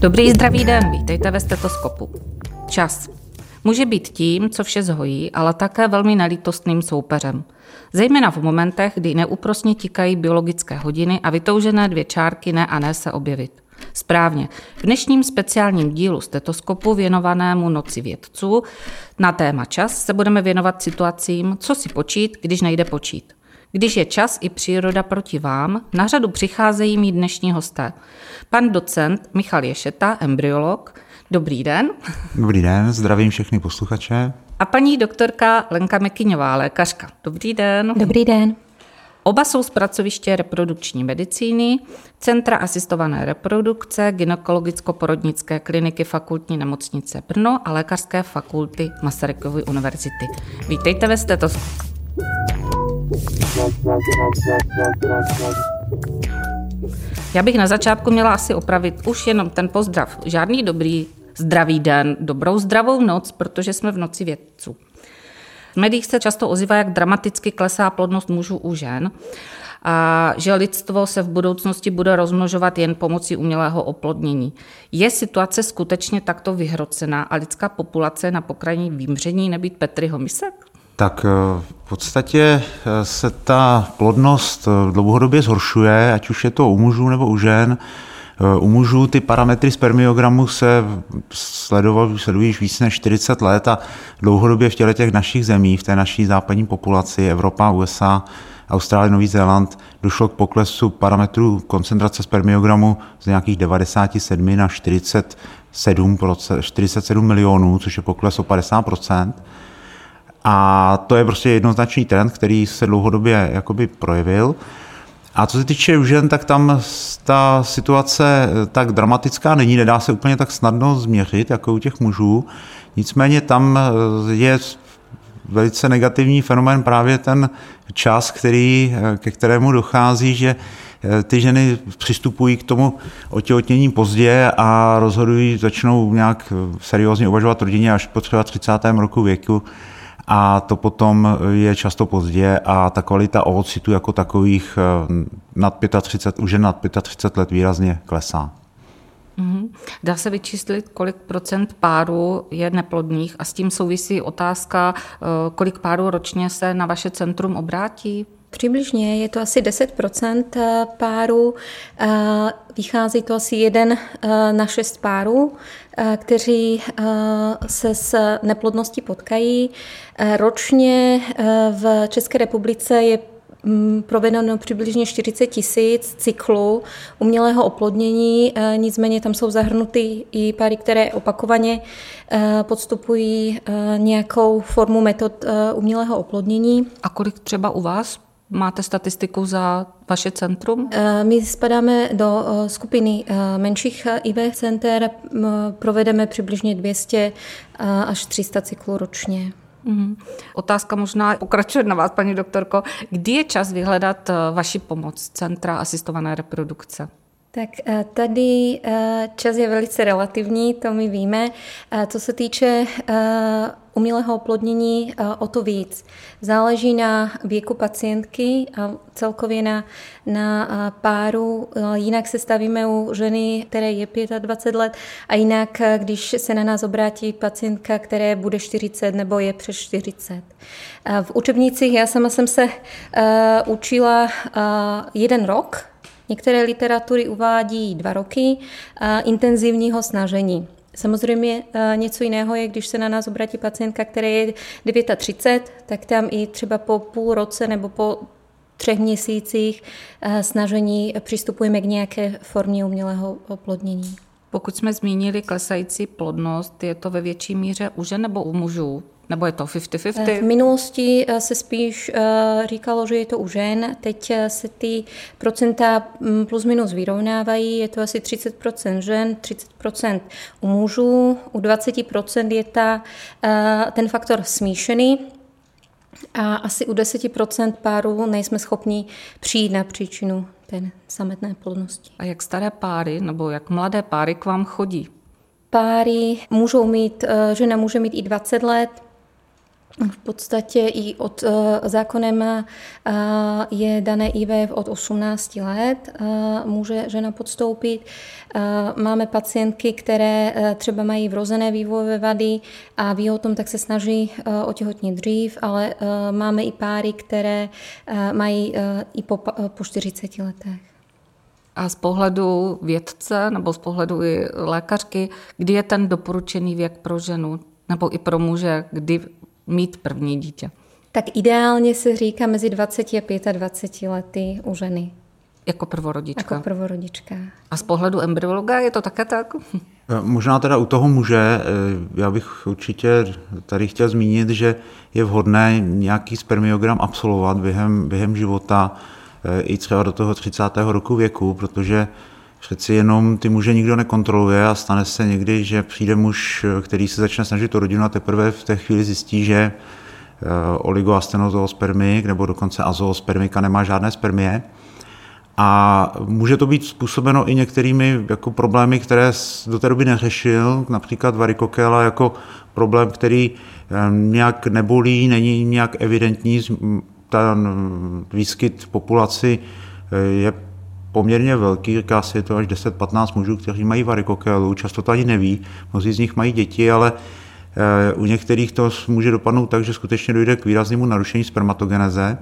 Dobrý zdravý den, vítejte ve stetoskopu. Čas. Může být tím, co vše zhojí, ale také velmi nelítostným soupeřem. Zejména v momentech, kdy neúprosně tikají biologické hodiny a vytoužené dvě čárky ne a ne se objevit. Správně. V dnešním speciálním dílu stetoskopu věnovanému Noci vědců na téma čas se budeme věnovat situacím, co si počít, když nejde počít. Když je čas i příroda proti vám, na řadu přicházejí mít dnešní hosté. Pan docent Michal Ješeta, embryolog. Dobrý den. Dobrý den, zdravím všechny posluchače. A paní doktorka Lenka Mekyňová, lékařka. Dobrý den. Dobrý den. Oba jsou z pracoviště reprodukční medicíny, Centra asistované reprodukce, gynekologicko-porodnické kliniky fakultní nemocnice Brno a lékařské fakulty Masarykovy univerzity. Vítejte ve stetoskopu. Já bych na začátku měla asi opravit už jenom ten pozdrav. Žádný dobrý zdravý den, dobrou zdravou noc, protože jsme v noci vědců. V médiích se často ozývá, jak dramaticky klesá plodnost mužů u žen a že lidstvo se v budoucnosti bude rozmnožovat jen pomocí umělého oplodnění. Je situace skutečně takto vyhrocená a lidská populace na pokraji vymření nebýt Petry Homisek? Tak eh, v podstatě eh, se ta plodnost eh, dlouhodobě zhoršuje, ať už je to u mužů nebo u žen. U mužů ty parametry spermiogramu se sledovaly, sledují již víc než 40 let a dlouhodobě v těle těch našich zemí, v té naší západní populaci, Evropa, USA, Austrálie, Nový Zéland, došlo k poklesu parametrů koncentrace spermiogramu z nějakých 97 na 47, 47 milionů, což je pokles o 50 a to je prostě jednoznačný trend, který se dlouhodobě jakoby projevil. A co se týče žen, tak tam ta situace tak dramatická není, nedá se úplně tak snadno změřit, jako u těch mužů. Nicméně tam je velice negativní fenomén právě ten čas, který, ke kterému dochází, že ty ženy přistupují k tomu otěhotnění pozdě a rozhodují, začnou nějak seriózně uvažovat rodině až po třeba 30. roku věku a to potom je často pozdě a ta kvalita ovocitu jako takových eh, nad 35, už je nad 35 let výrazně klesá. Mm-hmm. Dá se vyčíslit, kolik procent párů je neplodných a s tím souvisí otázka, eh, kolik párů ročně se na vaše centrum obrátí? Přibližně je to asi 10 eh, párů. Vychází to asi jeden na šest párů, kteří se s neplodností potkají. Ročně v České republice je mm, provedeno přibližně 40 tisíc cyklů umělého oplodnění, nicméně tam jsou zahrnuty i páry, které opakovaně podstupují nějakou formu metod umělého oplodnění. A kolik třeba u vás Máte statistiku za vaše centrum? Eh, my spadáme do eh, skupiny eh, menších IVF center, provedeme přibližně 200 až 300 cyklů ročně. Mm. Otázka možná pokračuje na vás, paní doktorko. Kdy je čas vyhledat vaši pomoc Centra asistované reprodukce? Tak tady čas je velice relativní, to my víme. Co se týče umělého oplodnění o to víc. Záleží na věku pacientky a celkově na, na páru. Jinak se stavíme u ženy, které je 25 let a jinak, když se na nás obrátí pacientka, které bude 40 nebo je přes 40. V učebnicích já sama jsem se učila jeden rok, Některé literatury uvádí dva roky intenzivního snažení. Samozřejmě eh, něco jiného je, když se na nás obratí pacientka, která je 39, tak tam i třeba po půl roce nebo po třech měsících eh, snažení přistupujeme k nějaké formě umělého oplodnění. Pokud jsme zmínili klesající plodnost, je to ve větší míře u žen nebo u mužů? Nebo je to 50-50? V minulosti eh, se spíš eh, říkalo, že je to u žen. Teď eh, se ty procenta mm, plus minus vyrovnávají. Je to asi 30% žen, 30% u mužů. U 20% je ta, ten faktor smíšený. A asi u 10% párů nejsme schopni přijít na příčinu té sametné plodnosti. A jak staré páry nebo jak mladé páry k vám chodí? Páry můžou mít, žena může mít i 20 let, v podstatě i od uh, zákonem uh, je dané IVF od 18 let, uh, může žena podstoupit. Máme pacientky, které třeba mají vrozené vývojové vady a ví o tom, tak se snaží otěhotnit dřív, ale máme i páry, které mají i po, po 40 letech. A z pohledu vědce nebo z pohledu i lékařky, kdy je ten doporučený věk pro ženu nebo i pro muže, kdy mít první dítě? Tak ideálně se říká mezi 20 a 25 lety u ženy. Jako prvorodička. Jako prvorodička. A z pohledu embryologa je to také tak? Eh, možná teda u toho muže, eh, já bych určitě tady chtěl zmínit, že je vhodné nějaký spermiogram absolvovat během, během života eh, i třeba do toho 30. roku věku, protože přeci jenom ty muže nikdo nekontroluje a stane se někdy, že přijde muž, který se začne snažit o rodinu a teprve v té chvíli zjistí, že eh, oligoastenozoospermik nebo dokonce azoospermika nemá žádné spermie. A může to být způsobeno i některými jako problémy, které do té doby neřešil, například varikokela jako problém, který eh, nějak nebolí, není nějak evidentní, ten výskyt populaci eh, je poměrně velký, říká je to až 10-15 mužů, kteří mají varikokelu, často to ani neví, mnozí z nich mají děti, ale eh, u některých to může dopadnout tak, že skutečně dojde k výraznému narušení spermatogeneze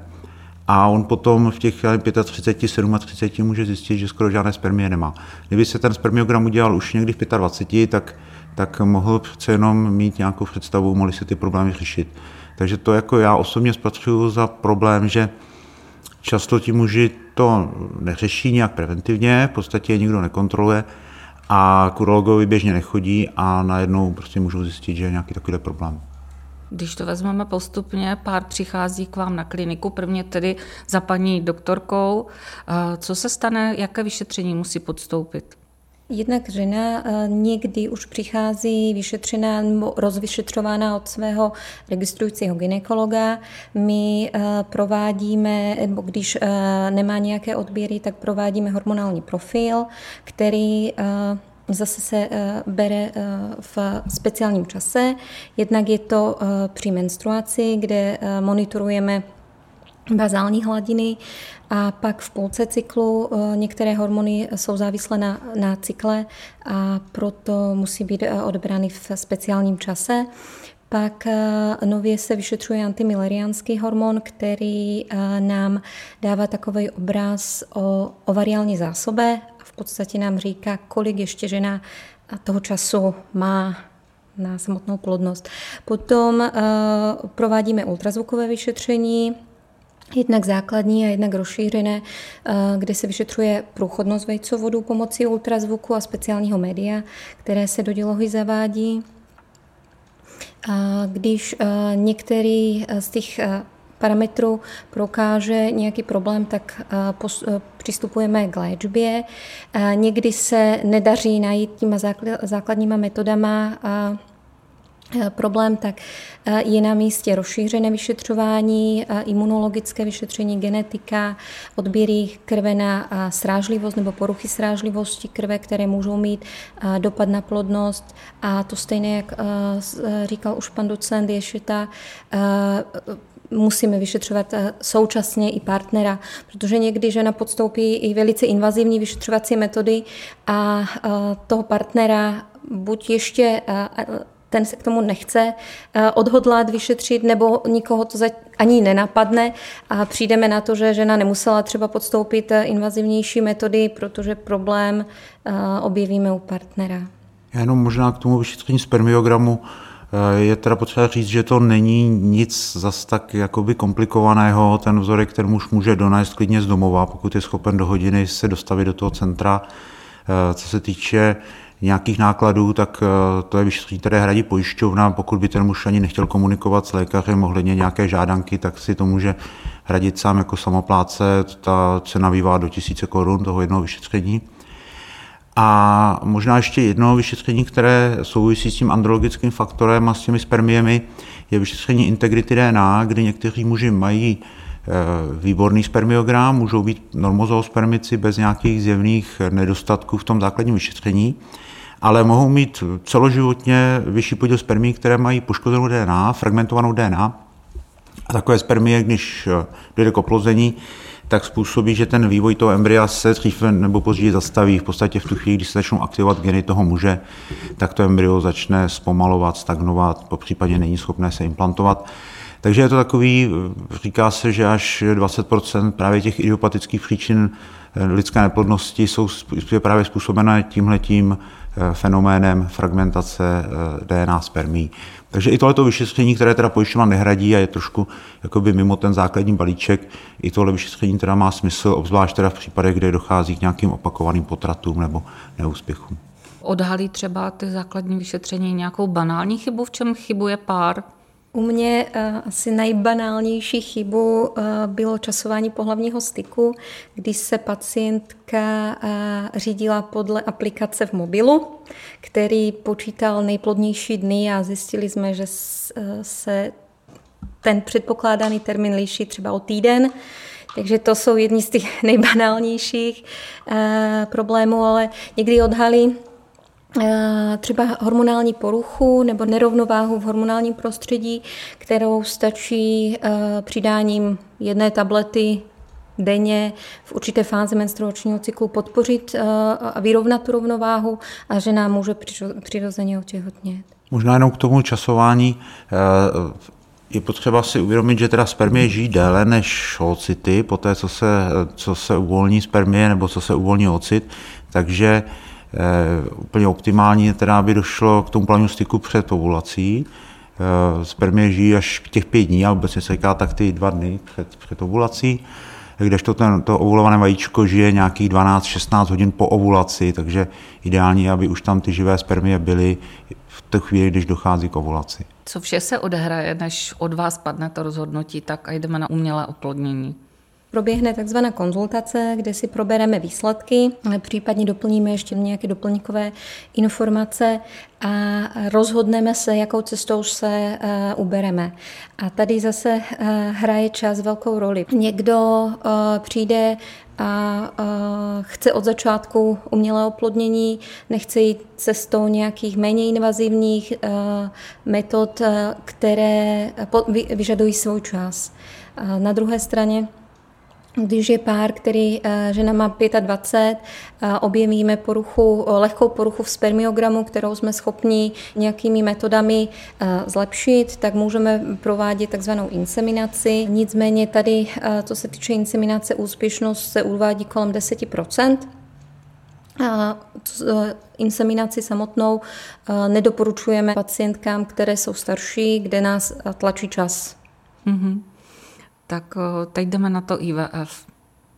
a on potom v těch 35, 37 může zjistit, že skoro žádné spermie nemá. Kdyby se ten spermiogram udělal už někdy v 25, tak, tak mohl přece jenom mít nějakou představu, mohli se ty problémy řešit. Takže to jako já osobně spatřuju za problém, že často ti muži to neřeší nějak preventivně, v podstatě je nikdo nekontroluje a k urologovi běžně nechodí a najednou prostě můžou zjistit, že je nějaký takový problém. Když to vezmeme postupně, pár přichází k vám na kliniku, prvně tedy za paní doktorkou. Co se stane, jaké vyšetření musí podstoupit? Jednak žena eh, někdy už přichází vyšetřená nebo rozvyšetřována od svého registrujícího ginekologa. My eh, provádíme, nebo když eh, nemá nějaké odběry, tak provádíme hormonální profil, který zase se bere v speciálním čase. Jednak je to při menstruaci, kde monitorujeme bazální hladiny a pak v půlce cyklu eh, některé hormony jsou závislé na, na cykle a proto musí být eh, odbrány v speciálním čase. Pak eh, nově se vyšetřuje antimileriánský hormon, který nám dává takový obraz o ovariální zásobe. V podstatě nám říká, kolik ještě žena toho času má na samotnou plodnost. Potom provádíme ultrazvukové vyšetření, jednak základní a jednak rozšířené, eh, kde se vyšetřuje průchodnost vejcovodu pomocí ultrazvuku a speciálního média, které se do dělohy zavádí. Když eh, některý z těch eh, parametrů prokáže nějaký problém, tak přistupujeme k léčbě. Někdy se nedaří najít těma základníma metodama Eh, problém, tak eh, je na místě rozšířené vyšetřování, eh, imunologické vyšetření, genetika, odběry krve na srážlivost nebo poruchy srážlivosti krve, které můžou mít dopad na plodnost. A to stejné, jak říkal už pan docent Ješeta, musíme vyšetřovat současně i partnera, protože někdy žena podstoupí i velice invazivní vyšetřovací metody a toho partnera buď ještě ten se k tomu nechce eh, odhodlat, vyšetřit, nebo nikoho to ani nenapadne a přijdeme na to, že žena nemusela třeba podstoupit eh, invazivnější metody, protože problém eh, objevíme u partnera. Já jenom možná k tomu vyšetření spermiogramu je teda potřeba říct, že to není nic zas tak jakoby komplikovaného. Ten vzorek ten muž může donést klidně z domova, pokud je schopen do hodiny se dostavit do toho centra. Co se týče nějakých nákladů, tak eh, to je vyšetření, které hradí pojišťovna. Pokud by ten muž ani nechtěl komunikovat s lékařem ohledně nějaké žádanky, tak si to může hradit sám jako samopláce. Ta cena bývá do tisíce korun toho jednoho vyšetření. A možná ještě jedno vyšetření, které souvisí s tím andrologickým faktorem a s těmi spermiemi, je vyšetření integrity DNA, kdy někteří muži mají eh, výborný spermiogram, můžou být normozoospermici bez nějakých zjevných nedostatků v tom základním vyšetření ale mohou mít celoživotně vyšší podíl spermí, které mají poškozenou DNA, fragmentovanou DNA. A takové spermie, když dojde k oplození, tak způsobí, že ten vývoj toho embrya se dřív nebo později zastaví. V podstatě v tu chvíli, když se začnou aktivovat geny toho muže, tak to embryo začne zpomalovat, stagnovat, po případě není schopné se implantovat. Takže je to takový, říká se, že až 20% právě těch idiopatických příčin eh, lidské neplodnosti jsou právě způsobené tímhletím eh, fenoménem fragmentace eh, DNA spermí. Takže i tohleto vyšetření, které teda pojišťovna nehradí a je trošku jakoby mimo ten základní balíček, i tohle vyšetření teda má smysl, obzvlášť teda v případech, kde dochází k nějakým opakovaným potratům nebo neúspěchům. Odhalí třeba ty základní vyšetření nějakou banální chybu, v čem chybuje pár? U mě uh, asi nejbanálnější chybu uh, bylo časování pohlavního styku, kdy se pacientka uh, řídila podle aplikace v mobilu, který počítal nejplodnější dny a zjistili jsme, že se ten předpokládaný termín liší třeba o týden. Takže to jsou jedni z těch nejbanálnějších problémů, ale někdy odhalí Eh, třeba hormonální poruchu nebo nerovnováhu v hormonálním prostředí, kterou stačí eh, přidáním jedné tablety denně v určité fázi menstruačního cyklu podpořit eh, a vyrovnat tu rovnováhu a žena může přirozeně otěhotnět. Možná jenom k tomu časování je potřeba si uvědomit, že teda spermie žijí déle než ocity, po té, co se, co se uvolní spermie nebo co se uvolní ocit, takže Eh, úplně optimální, teda aby došlo k tomu plnému styku před ovulací. Eh, spermie žijí až k těch pět dní a obecně se říká tak ty dva dny před, před ovulací, kdežto ten, to ovulované vajíčko žije nějakých 12-16 hodin po ovulaci, takže ideální, aby už tam ty živé spermie byly v té chvíli, když dochází k ovulaci. Co vše se odehraje, než od vás padne to rozhodnutí, tak a jdeme na umělé oplodnění? Proběhne takzvaná konzultace, kde si probereme výsledky, případně doplníme ještě nějaké doplňkové informace a rozhodneme se, jakou cestou se uh, ubereme. A tady zase uh, hraje čas velkou roli. Někdo uh, přijde a chce od začátku umělé oplodnění, nechce jít cestou nějakých méně invazivních metod, které vyžadují svůj čas. Na druhé straně když je pár, který eh, žena má 25, objevíme poruchu, lehkou poruchu v spermiogramu, kterou jsme schopni nějakými metodami eh, zlepšit, tak můžeme provádět takzvanou inseminaci. Nicméně tady, eh, co se týče inseminace, úspěšnost se uvádí kolem 10% a inseminaci samotnou nedoporučujeme pacientkám, které jsou starší, kde nás tlačí čas. Mm-hmm tak eh, teď jdeme na to IVF,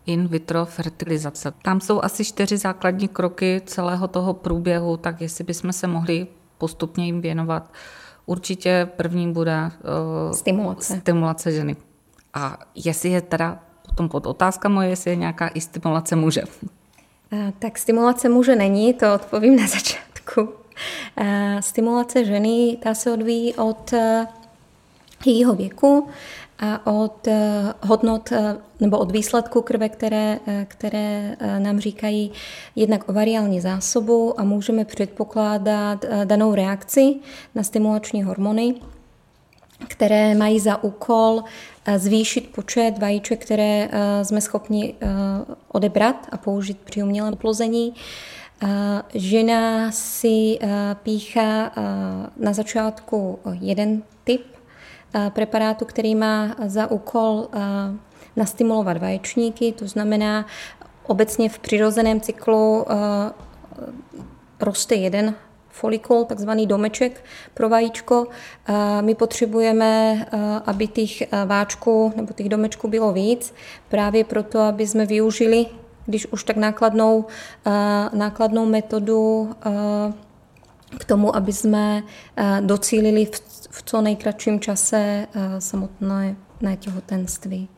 in vitro fertilizace. Tam jsou asi čtyři základní kroky celého toho průběhu, tak jestli bychom se mohli postupně jim věnovat. Určitě první bude uh, stimulace. stimulace ženy. A jestli je teda potom pod otázka moje, jestli je nějaká i stimulace muže. Eh, tak stimulace muže není, to odpovím na začátku. Stimulace ženy, ta se odvíjí od jejího věku a od eh, hodnot eh, nebo od výsledku krve, které, eh, které nám říkají jednak ovariální zásobu a můžeme předpokládat danou reakci na stimulační hormony, které mají za úkol zvýšit počet vajíček, které jsme schopni odebrat a použít při umělém oplození. Žena si píchá na začátku jeden preparátu, který má za úkol nastimulovat vaječníky, to znamená obecně v přirozeném cyklu roste jeden folikul, takzvaný domeček pro vajíčko. My potřebujeme, aby těch váčků nebo těch domečků bylo víc, právě proto, aby jsme využili, když už tak nákladnou, nákladnou metodu k tomu, aby jsme docílili v co nejkratším čase eh, samotné těhotenství.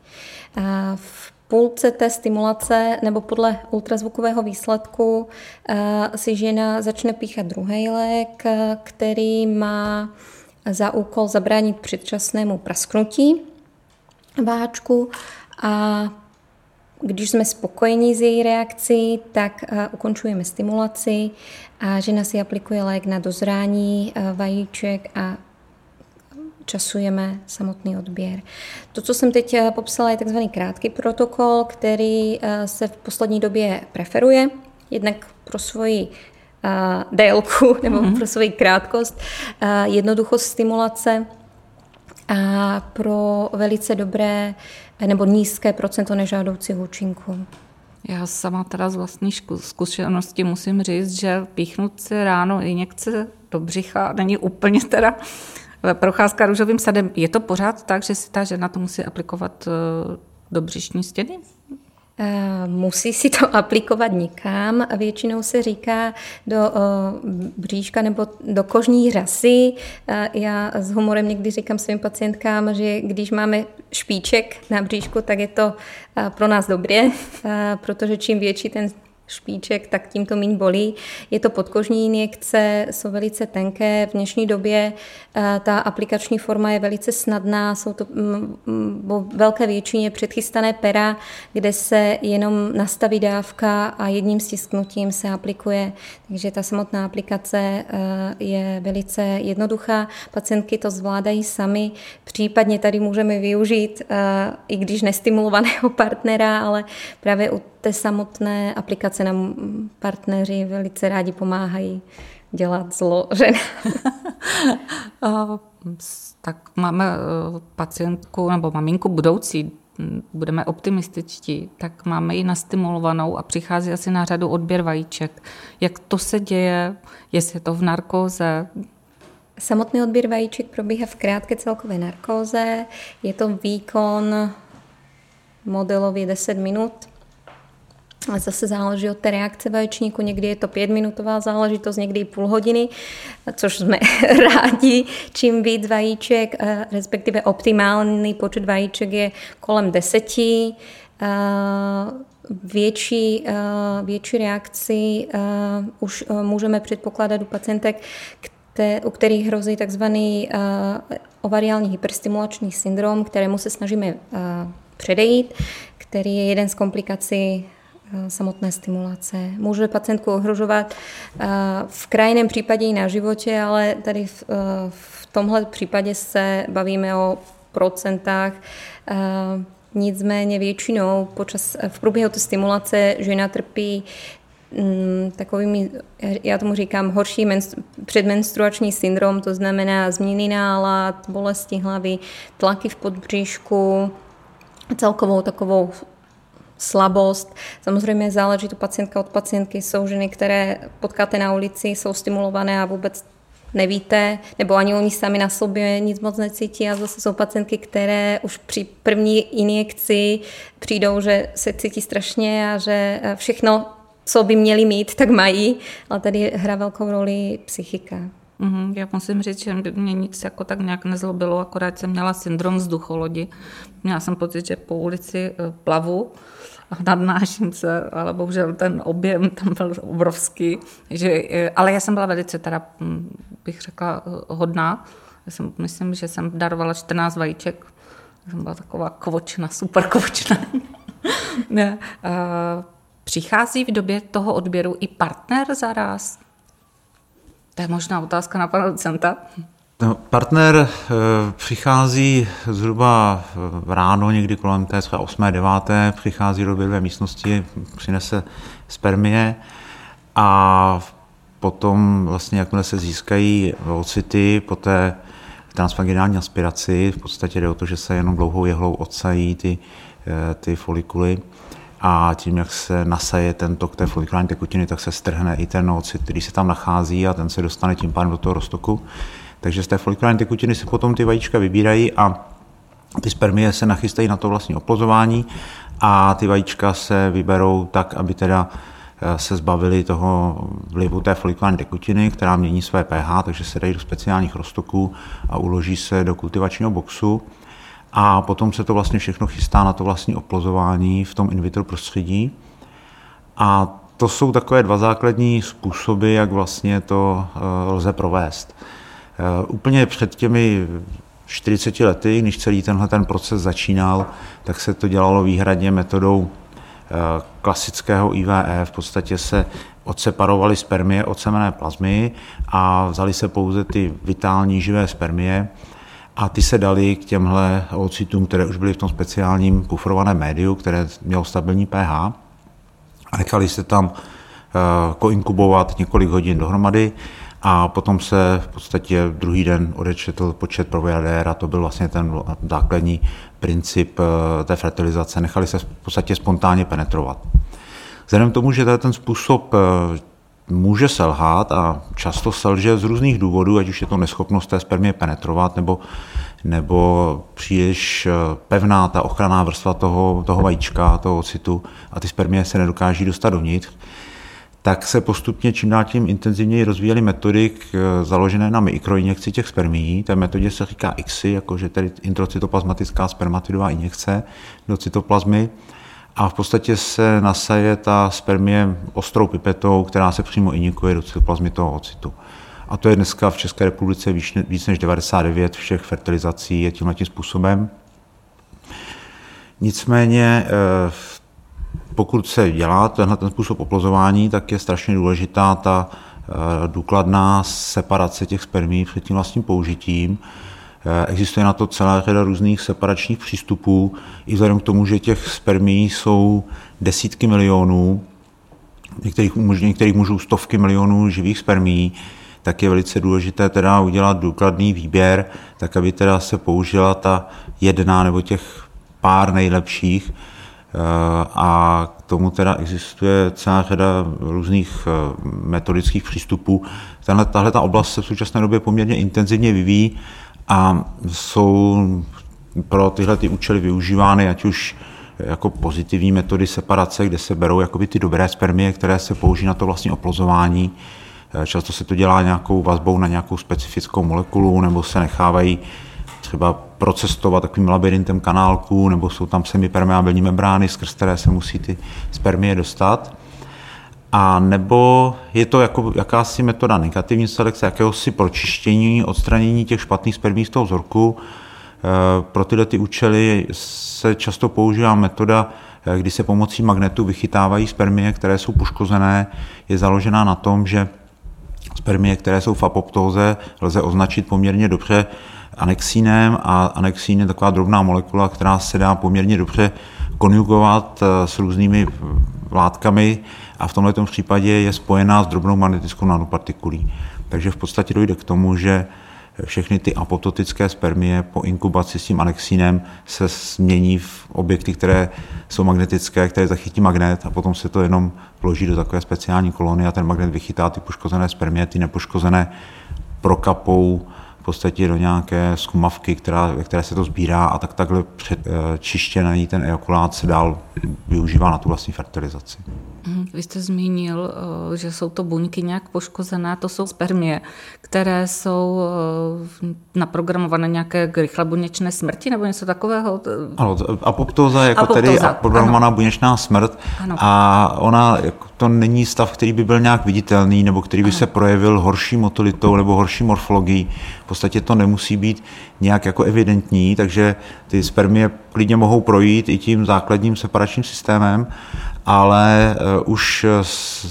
Eh, v půlce té stimulace nebo podle ultrazvukového výsledku eh, si žena začne píchat druhý lék, který má za úkol zabránit předčasnému prasknutí váčku a když jsme spokojení s její reakcí, tak ukončujeme stimulaci a žena si aplikuje lék na dozrání vajíček a časujeme samotný odběr. To, co jsem teď popsala, je takzvaný krátký protokol, který se v poslední době preferuje, jednak pro svoji délku nebo mm-hmm. pro svoji krátkost, jednoduchost stimulace a pro velice dobré nebo nízké procento nežádoucích účinků. Já sama teda z vlastní zkušenosti musím říct, že píchnout si ráno injekce do břicha není úplně teda procházka růžovým sadem. Je to pořád tak, že si ta žena to musí aplikovat eh, do břišní stěny? Eh, musí si to aplikovat někam a většinou se říká do bříška nebo do kožní řasy. Eh, já s humorem někdy říkám svým pacientkám, že když máme špíček na bříšku, tak je to eh, pro nás dobré, protože čím větší ten špíček, tak tím to méně bolí. Je to podkožní injekce, jsou velice tenké. V dnešní době eh, ta aplikační forma je velice snadná, jsou to mm, mm, v velké většině předchystané pera, kde se jenom nastaví dávka a jedním stisknutím se aplikuje. Takže ta samotná aplikace eh, je velice jednoduchá. Pacientky to zvládají sami. Případně tady můžeme využít, eh, i když nestimulovaného partnera, ale právě u té samotné aplikace nám partneři velice rádi pomáhají dělat zlo žen. tak máme e, pacientku nebo maminku budoucí, budeme optimističtí, tak máme ji nastimulovanou a přichází asi na řadu odběr vajíček. Jak to se děje? Jestli je to v narkóze? Samotný odběr vajíček probíhá v krátké celkové narkóze. Je to výkon modelově 10 minut ale zase záleží od té reakce vaječníku, někdy je to pětminutová záležitost, někdy i půl hodiny, což jsme rádi, čím víc vajíček, eh, respektive optimální počet vajíček je kolem deseti, eh, větší, eh, větší reakci už můžeme předpokládat u pacientek, u kterých hrozí takzvaný ovariální hyperstimulační syndrom, kterému se snažíme předejít, který je jeden z komplikací samotné stimulace. Může pacientku ohrožovat eh, v krajném případě i na životě, ale tady v, eh, tomhle případě se bavíme o procentách. Nicméně většinou počas, v průběhu té stimulace žena trpí mm, takovými, já tomu říkám, horší předmenstruační syndrom, to znamená změny nálad, bolesti hlavy, tlaky v podbříšku, celkovou takovou slabost. Samozřejmě záleží to pacientka od pacientky. Jsou ženy, které potkáte na ulici, jsou stimulované a vůbec nevíte, nebo ani oni sami na sobě nic moc necítí a zase jsou pacientky, které už při první injekci přijdou, že se cítí strašně a že všechno, co by měli mít, tak mají, ale tady hra velkou roli psychika. Mm-hmm. Já musím říct, že mě nic jako tak nějak nezlobilo, akorát jsem měla syndrom vzducholodi. Měla jsem pocit, že po ulici eh, plavu se, ale bohužel ten objem tam byl obrovský. Že, ale já jsem byla velice, teda hm, bych řekla, hodná. Já jsem, myslím, že jsem darovala 14 vajíček. Já jsem byla taková kvočna, super kvočna. ne. Přichází v době toho odběru i partner zaraz? To je možná otázka na pana docenta. No, partner e, přichází zhruba ráno, někdy kolem té své 8. 9. přichází do obědové místnosti, přinese spermie a potom vlastně jakmile se získají ocity po té transvaginální aspiraci, v podstatě jde o to, že se jenom dlouhou jehlou odsají ty, e, ty folikuly, a tím, jak se nasaje ten tok té folikulární tekutiny, tak se strhne i ten ocit, který se tam nachází a ten se dostane tím pádem do toho roztoku. Takže z té folikulární tekutiny se potom ty vajíčka vybírají a ty spermie se nachystají na to vlastní oplozování a ty vajíčka se vyberou tak, aby teda eh, se zbavili toho vlivu té folikulární tekutiny, která mění své pH, takže se dají do speciálních roztoků a uloží se do kultivačního boxu a potom se to vlastně všechno chystá na to vlastní oplozování v tom in vitro prostředí. A to jsou takové dva základní způsoby, jak vlastně to eh, lze provést. Eh, úplně před těmi 40 lety, když celý tenhle ten proces začínal, tak se to dělalo výhradně metodou klasického IVF. V podstatě se odseparovaly spermie od semené plazmy a vzali se pouze ty vitální živé spermie a ty se dali k těmhle ocitům, které už byly v tom speciálním pufrovaném médiu, které mělo stabilní pH a nechali se tam koinkubovat několik hodin dohromady a potom se v podstatě druhý den odečetl počet proviadér a to byl vlastně ten základní princip eh, té fertilizace. Nechali se v podstatě spontánně penetrovat. Vzhledem k tomu, že ten způsob eh, může selhat a často selže z různých důvodů, ať už je to neschopnost té spermie penetrovat, nebo, nebo příliš eh, pevná ta ochranná vrstva toho, toho vajíčka, toho ocitu a ty spermie se nedokáží dostat dovnitř, tak se postupně čím dál tím intenzivněji rozvíjely metody eh, založené na mikroinjekci těch spermií. Té metodě se říká ICSI, jakože tedy introcytoplazmatická spermatidová injekce do cytoplazmy. A v podstatě se nasaje ta spermie ostrou pipetou, která se přímo injikuje do cytoplazmy toho ocitu. A to je dneska v České republice víc než 99 všech fertilizací je tímhle tím způsobem. Nicméně eh, pokud se dělá tenhle ten způsob oplozování, tak je strašně důležitá ta eh, důkladná separace těch spermí před tím vlastním použitím. Eh, existuje na to celá řada různých separačních přístupů, i vzhledem k tomu, že těch spermí jsou desítky milionů, některých, některých mužů stovky milionů živých spermí, tak je velice důležité teda udělat důkladný výběr, tak aby teda se použila ta jedna nebo těch pár nejlepších, a k tomu teda existuje celá řada různých eh, metodických přístupů. Tahle, tahle ta oblast se v současné době poměrně intenzivně vyvíjí a jsou pro tyhle ty účely využívány, ať už jako pozitivní metody separace, kde se berou jakoby ty dobré spermie, které se použijí na to vlastní oplozování. Eh, často se to dělá nějakou vazbou na nějakou specifickou molekulu, nebo se nechávají třeba procestovat takovým labirintem kanálků, nebo jsou tam semipermeabilní membrány, skrz které se musí ty spermie dostat. A nebo je to jako jakási metoda negativní selekce, jakéhosi pročištění, odstranění těch špatných spermí z toho vzorku. E, pro tyhle ty účely se často používá metoda, e, kdy se pomocí magnetu vychytávají spermie, které jsou poškozené. Je založená na tom, že spermie, které jsou v apoptóze, lze označit poměrně dobře anexínem a anexín je taková drobná molekula, která se dá poměrně dobře konjugovat eh, s různými látkami a v tomto případě je spojená s drobnou magnetickou nanopartikulí. Takže v podstatě dojde k tomu, že všechny ty apoptotické spermie po inkubaci s tím anexínem se změní v objekty, které jsou magnetické, které zachytí magnet a potom se to jenom vloží do takové speciální kolony a ten magnet vychytá ty poškozené spermie, ty nepoškozené prokapou podstatě do nějaké skumavky, která, ve které se to sbírá a tak takhle před, eh, čištěný ten ejakulát se dál využívá na tu vlastní fertilizaci. Mhm, vy jste zmínil, eh, že jsou to buňky nějak poškozené, to jsou spermie, které jsou eh, naprogramované nějaké rychle buněčné smrti nebo něco takového? Ano, apoptóza je jako apoptóza, tedy programovaná buněčná smrt ano. a ona to není stav, který by byl nějak viditelný nebo který by ano. se projevil horší motilitou nebo horší morfologií. V podstatě to nemusí být nějak jako evidentní, takže ty spermie klidně mohou projít i tím základním separačním systémem ale eh, už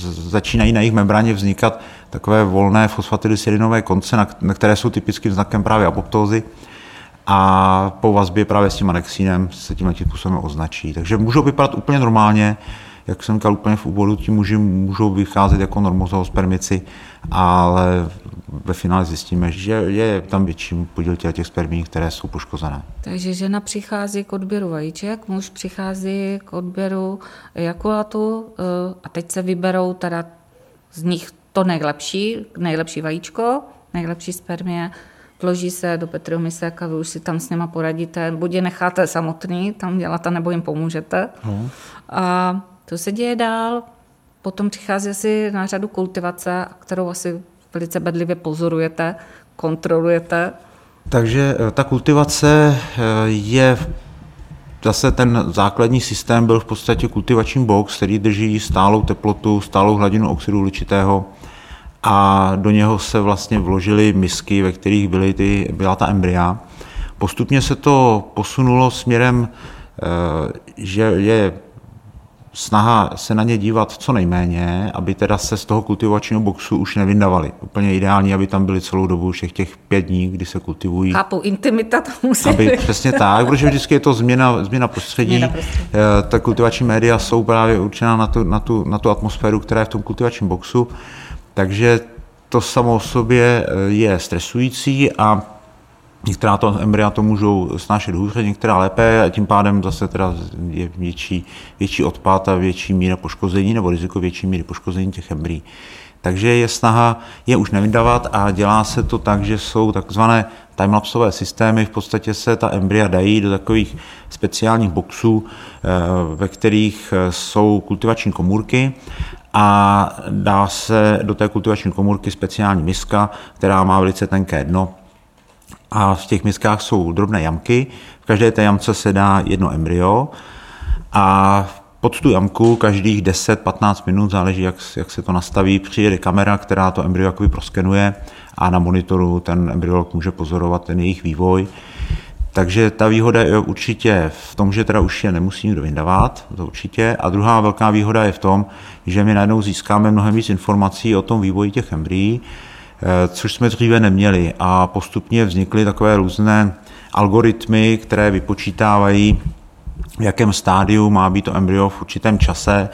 začínají na jejich membráně vznikat takové volné fosfatydysyrinové konce, na které jsou typickým znakem právě apoptózy a po vazbě právě s tím anexínem se tím způsobem označí. Takže můžou vypadat úplně normálně, jak jsem říkal úplně v úvodu, ti muži můžou vycházet jako normozoospermici, ale ve finále zjistíme, že je tam větší podíl těch spermí, které jsou poškozené. Takže žena přichází k odběru vajíček, muž přichází k odběru ejakulatu eh, a teď se vyberou teda z nich to nejlepší, nejlepší vajíčko, nejlepší spermie, vloží se do Petriho misek a vy už si tam s něma poradíte, buď je necháte samotný tam dělat, nebo jim pomůžete. No. A to se děje dál, potom přichází asi na řadu kultivace, kterou asi velice bedlivě pozorujete, kontrolujete. Takže eh, ta kultivace eh, je zase ten základní systém byl v podstatě kultivační box, který drží stálou teplotu, stálou hladinu oxidu uhličitého a do něho se vlastně vložily misky, ve kterých byly ty, byla ta embrya. Postupně se to posunulo směrem, eh, že je snaha se na ně dívat co nejméně, aby teda se z toho kultivačního boxu už nevyndavali. Úplně ideální, aby tam byli celou dobu všech těch pět dní, kdy se kultivují. Chápu, intimita to musí aby, Přesně tak, protože vždycky je to změna, změna prostředí. Změna prostředí. Eh, ta kultivační média jsou právě určená na tu, na, tu, na tu atmosféru, která je v tom kultivačním boxu. Takže to samo o sobě eh, je stresující a Některá to embrya to můžou snášet hůře, některá lépe a tím pádem zase teda je větší, větší odpad a větší míra poškození nebo riziko větší míry poškození těch embryí. Takže je snaha je už nevydávat a dělá se to tak, že jsou takzvané timelapsové systémy, v podstatě se ta embrya dají do takových speciálních boxů, eh, ve kterých eh, jsou kultivační komůrky a dá se do té kultivační komůrky speciální miska, která má velice tenké dno, a v těch miskách jsou drobné jamky. V každé té jamce se dá jedno embryo a pod tu jamku každých 10-15 minut, záleží, jak, jak se to nastaví, přijede kamera, která to embryo jakoby proskenuje a na monitoru ten embryolog může pozorovat ten jejich vývoj. Takže ta výhoda je určitě v tom, že teda už je nemusí nikdo vyndávat, to určitě. A druhá velká výhoda je v tom, že my najednou získáme mnohem víc informací o tom vývoji těch embryí, což jsme dříve neměli. A postupně vznikly takové různé algoritmy, které vypočítávají, v jakém stádiu má být to embryo v určitém čase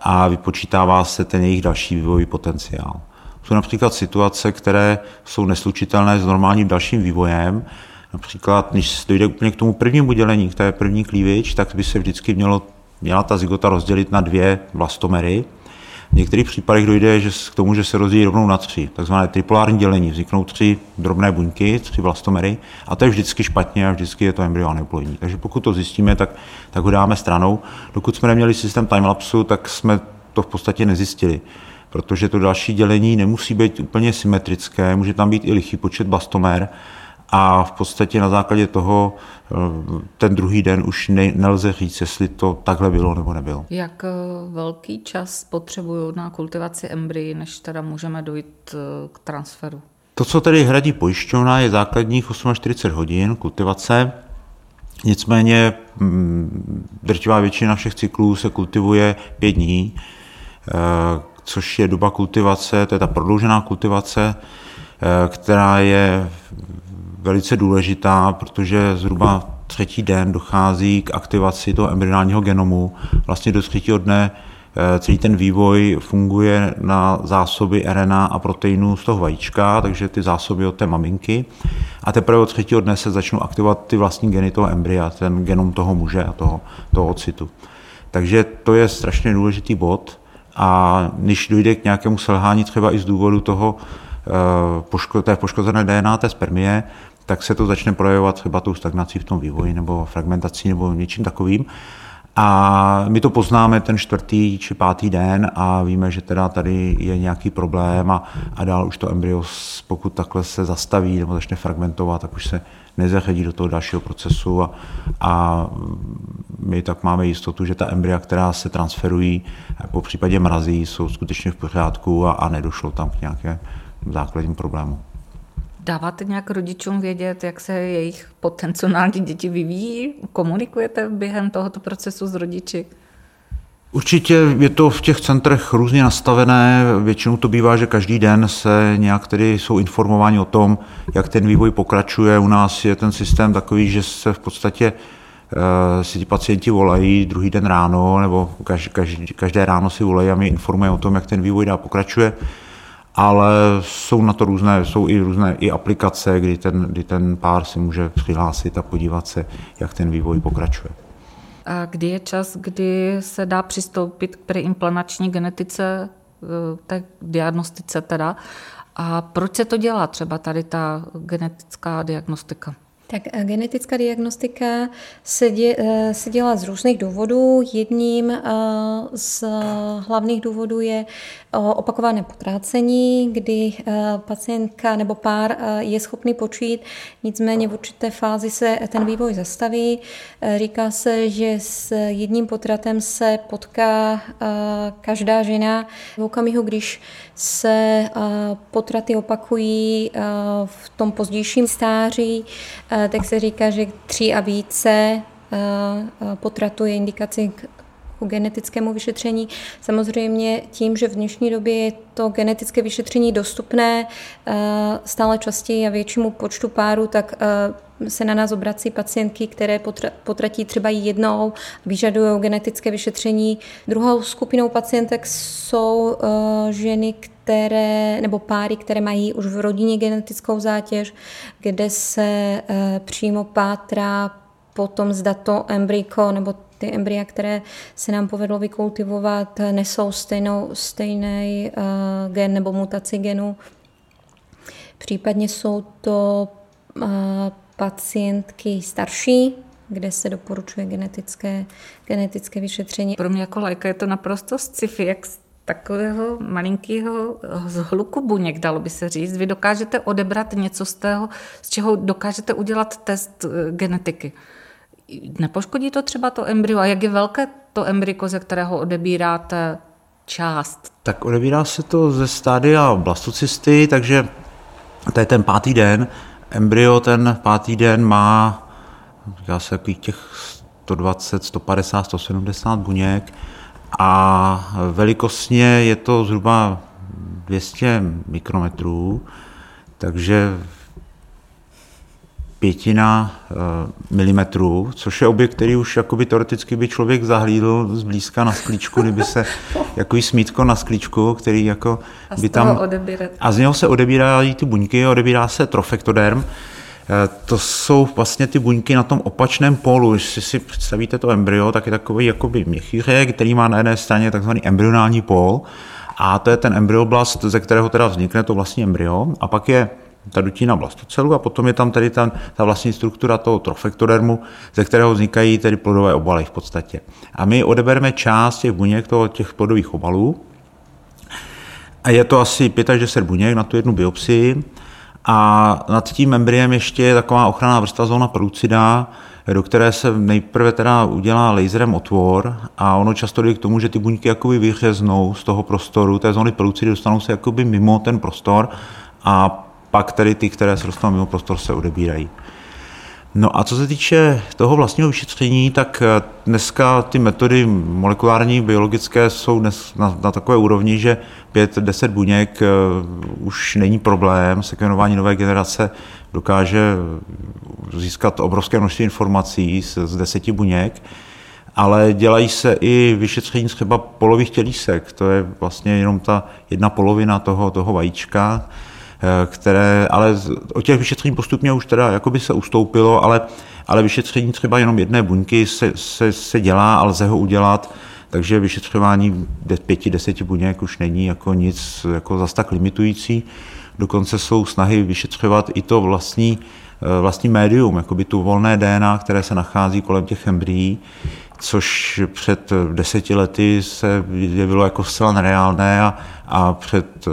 a vypočítává se ten jejich další vývojový potenciál. Jsou například situace, které jsou neslučitelné s normálním dalším vývojem. Například, když dojde úplně k tomu prvnímu dělení, k té první klívič, tak by se vždycky mělo, měla ta zygota rozdělit na dvě vlastomery, v některých případech dojde že k tomu, že se rozdělí rovnou na tři, takzvané tripolární dělení. Vzniknou tři drobné buňky, tři vlastomery a to je vždycky špatně a vždycky je to embryo neplodní. Takže pokud to zjistíme, tak, tak ho dáme stranou. Dokud jsme neměli systém timelapsu, tak jsme to v podstatě nezjistili protože to další dělení nemusí být úplně symetrické, může tam být i lichý počet blastomer a v podstatě na základě toho eh, ten druhý den už ne, nelze říct, jestli to takhle bylo nebo nebylo. Jak eh, velký čas potřebují na kultivaci embryí, než teda můžeme dojít eh, k transferu? To, co tedy hradí pojišťovna, je základních 48 hodin kultivace. Nicméně mm, drtivá většina všech cyklů se kultivuje pět dní, což je doba kultivace, to je ta prodloužená kultivace, která je velice důležitá, protože zhruba třetí den dochází k aktivaci toho embryonálního genomu. Vlastně do třetího dne eh, celý ten vývoj funguje na zásoby RNA a proteinů z toho vajíčka, takže ty zásoby od té maminky. A teprve od třetího dne se začnou aktivovat ty vlastní geny toho embrya, ten genom toho muže a toho, toho ocitu. Takže to je strašně důležitý bod. A když dojde k nějakému selhání třeba i z důvodu toho, eh, té poškozené DNA té spermie, tak se to začne projevovat třeba tou stagnací v tom vývoji nebo fragmentací nebo něčím takovým. A my to poznáme ten čtvrtý či pátý den a víme, že teda tady je nějaký problém a, a dál už to embryo, pokud takhle se zastaví nebo začne fragmentovat, tak už se nezařadí do toho dalšího procesu a, a my tak máme jistotu, že ta embrya, která se transferují, po případě mrazí, jsou skutečně v pořádku a, a nedošlo tam k nějaké základním problému. Dáváte nějak rodičům vědět, jak se jejich potenciální děti vyvíjí? Komunikujete během tohoto procesu s rodiči? Určitě je to v těch centrech různě nastavené. Většinou to bývá, že každý den se nějak tedy jsou informováni o tom, jak ten vývoj pokračuje. U nás je ten systém takový, že se v podstatě uh, si ti pacienti volají druhý den ráno, nebo každý, každé ráno si volají a my informujeme o tom, jak ten vývoj dál pokračuje ale jsou na to různé, jsou i různé i aplikace, kdy ten, kdy ten pár si může přihlásit a podívat se, jak ten vývoj pokračuje. A kdy je čas, kdy se dá přistoupit k preimplantační genetice, eh, té diagnostice teda, a proč se to dělá třeba tady ta genetická diagnostika? Tak eh, genetická diagnostika se, dě, eh, se dělá z různých důvodů. Jedním eh, z hlavních důvodů je opakované potrácení, kdy pacientka nebo pár je schopný počít, nicméně v určité fázi se ten vývoj zastaví. Říká se, že s jedním potratem se potká každá žena v okamihu, když se potraty opakují v tom pozdějším stáří, tak se říká, že tři a více potratu je indikací k genetickému vyšetření. Samozřejmě tím, že v dnešní době je to genetické vyšetření dostupné stále častěji a většímu počtu párů, tak se na nás obrací pacientky, které potratí třeba jednou, vyžadují genetické vyšetření. Druhou skupinou pacientek jsou ženy, které, nebo páry, které mají už v rodině genetickou zátěž, kde se přímo pátrá potom zda to embryko nebo ty embrya, které se nám povedlo vykultivovat, nesou stejnou, stejný uh, gen nebo mutaci genu. Případně jsou to uh, pacientky starší, kde se doporučuje genetické, genetické vyšetření. Pro mě jako lajka je to naprosto sci-fi, jak takového malinkého zhluku buněk, dalo by se říct. Vy dokážete odebrat něco z toho, z čeho dokážete udělat test eh, genetiky. Nepoškodí to třeba to embryo? A jak je velké to embryko, ze kterého odebíráte část? Tak odebírá se to ze stádia blastocysty, takže to je ten pátý den. Embryo ten pátý den má, říká se, těch 120, 150, 170 buněk a velikostně je to zhruba 200 mikrometrů, takže pětina uh, milimetrů, což je objekt, který už jakoby teoreticky by člověk zahlídl zblízka na sklíčku, kdyby se jako smítko na sklíčku, který jako a by tam... Odebírat. A z něho se odebírají ty buňky, odebírá se trofektoderm, eh, to jsou vlastně ty buňky na tom opačném polu. Když si představíte to embryo, tak je takový jakoby měchýřek, který má na jedné straně takzvaný embryonální pol a to je ten embryoblast, ze kterého teda vznikne to vlastní embryo a pak je ta dutina blastocelu a potom je tam tady ta, ta vlastní struktura toho trofektodermu, ze kterého vznikají tedy plodové obaly v podstatě. A my odebereme část těch buněk toho, těch plodových obalů a je to asi 5 až 10 buněk na tu jednu biopsii a nad tím embryem ještě je taková ochranná vrstva zóna pelucida, do které se nejprve teda udělá laserem otvor a ono často jde k tomu, že ty buňky jakoby vyřeznou z toho prostoru, té zóny pelucidy dostanou se jakoby mimo ten prostor a pak tedy ty, které se dostanou mimo prostor, se odebírají. No a co se týče toho vlastního vyšetření, tak eh, dneska ty metody molekulární, biologické jsou dnes na, na takové úrovni, že 5-10 buněk uh, už není problém. Sekvenování nové generace dokáže získat obrovské množství informací z, z deseti buněk, ale dělají se i vyšetření třeba polových tělísek. To je vlastně jenom ta jedna polovina toho, toho vajíčka, Eh, které, ale o těch vyšetření postupně už teda jakoby se ustoupilo, ale, ale vyšetření třeba jenom jedné buňky se, se, se dělá a lze ho udělat, takže vyšetřování pěti, deseti buněk už není jako nic jako zas tak limitující. Dokonce jsou snahy vyšetřovat i to vlastní, eh, vlastní médium, by tu volné DNA, které se nachází kolem těch embryí, což před deseti lety se jevilo jako zcela nereálné a, a před eh,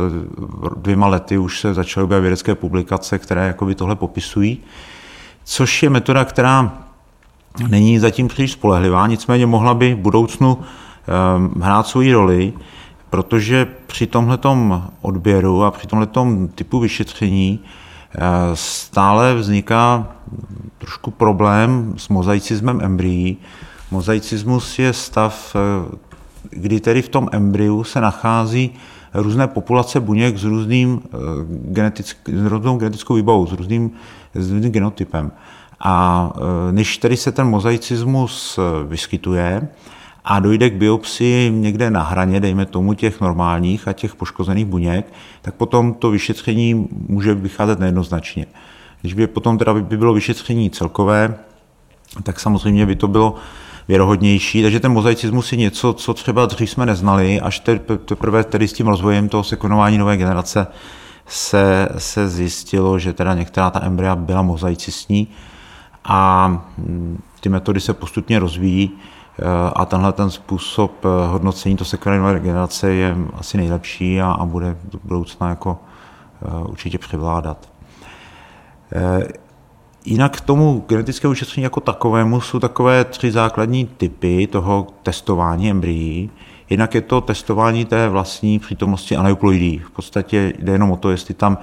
dvěma lety už se začaly objevit vědecké publikace, které jakoby tohle popisují, což je metoda, která není zatím příliš spolehlivá, nicméně mohla by v budoucnu hrát svoji roli, protože při tomhletom odběru a při tomhletom typu vyšetření stále vzniká trošku problém s mozaicismem embryí, Mozaicismus je stav, eh, kdy tedy v tom embryu se nachází různé populace buněk s, různým eh, genetick, s různou genetickou výbavou, s různým, s různým genotypem. A eh, než tedy se ten mozaicismus vyskytuje a dojde k biopsii někde na hraně, dejme tomu těch normálních a těch poškozených buněk, tak potom to vyšetření může vycházet nejednoznačně. Když by potom teda by bylo vyšetření celkové, tak samozřejmě by to bylo věrohodnější. Takže ten mozaicismus je něco, co třeba dřív jsme neznali, až teprve tedy s tím rozvojem toho sekvenování nové generace se, se zjistilo, že teda některá ta embrya byla mozaicistní a mm, ty metody se postupně rozvíjí a tenhle ten způsob eh, hodnocení to nové generace je asi nejlepší a, a bude do budoucna jako eh, určitě převládat. Jinak k tomu genetickému vyšetření jako takovému jsou takové tři základní typy toho testování embryí. Jednak je to testování té vlastní přítomnosti aneuploidí. V podstatě jde jenom o to, jestli tam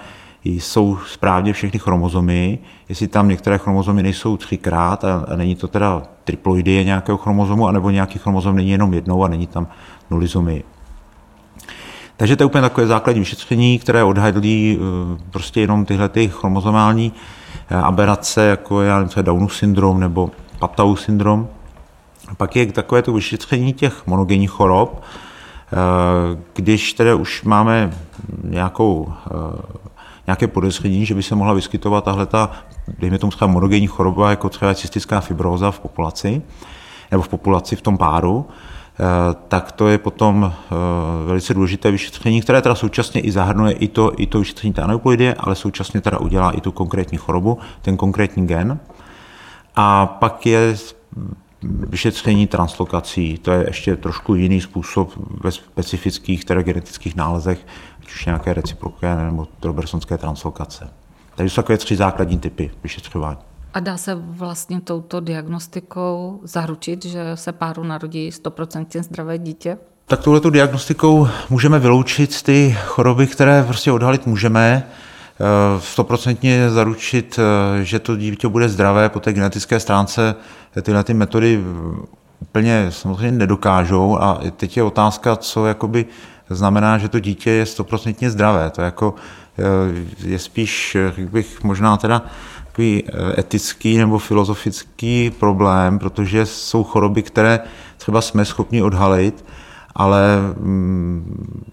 jsou správně všechny chromozomy, jestli tam některé chromozomy nejsou třikrát a není to teda triploidie nějakého chromozomu, anebo nějaký chromozom není jenom jednou a není tam nulizomii. Takže to je úplně takové základní vyšetření, které odhalí prostě jenom tyhle ty chromozomální aberace, jako je já nevím, třeba Downův syndrom nebo Patau syndrom. Pak je takové to vyšetření těch monogenních chorob, Eh, když tedy už máme nějakou, eh, nějaké podezření, že by se mohla vyskytovat tahle ta, dejme tomu třeba monogenní choroba, jako třeba cystická fibroza v populaci, nebo v populaci v tom páru, eh, tak to je potom velice důležité vyšetření, které teda současně i zahrnuje i to, i to vyšetření té aneuploidie, ale současně teda udělá i tu konkrétní chorobu, ten konkrétní gen. A pak je vyšetření translokací, to je ještě trošku jiný způsob ve specifických teda genetických nálezech, ať už nějaké reciproké nebo robertsonské translokace. Takže jsou takové tři základní typy vyšetřování. A dá se vlastně touto diagnostikou zaručit, že se páru narodí 100% zdravé dítě? Tak touhletou diagnostikou můžeme vyloučit ty choroby, které prostě odhalit můžeme, Eh, stoprocentně zaručit, eh, že to dítě bude zdravé po té genetické stránce, tyhle ty metody úplně samozřejmě nedokážou a teď je otázka, co jakoby znamená, že to dítě je stoprocentně zdravé. To jako eh, je spíš, jak bych možná teda takový etický nebo filozofický problém, protože jsou choroby, které třeba jsme schopni odhalit, ale mm,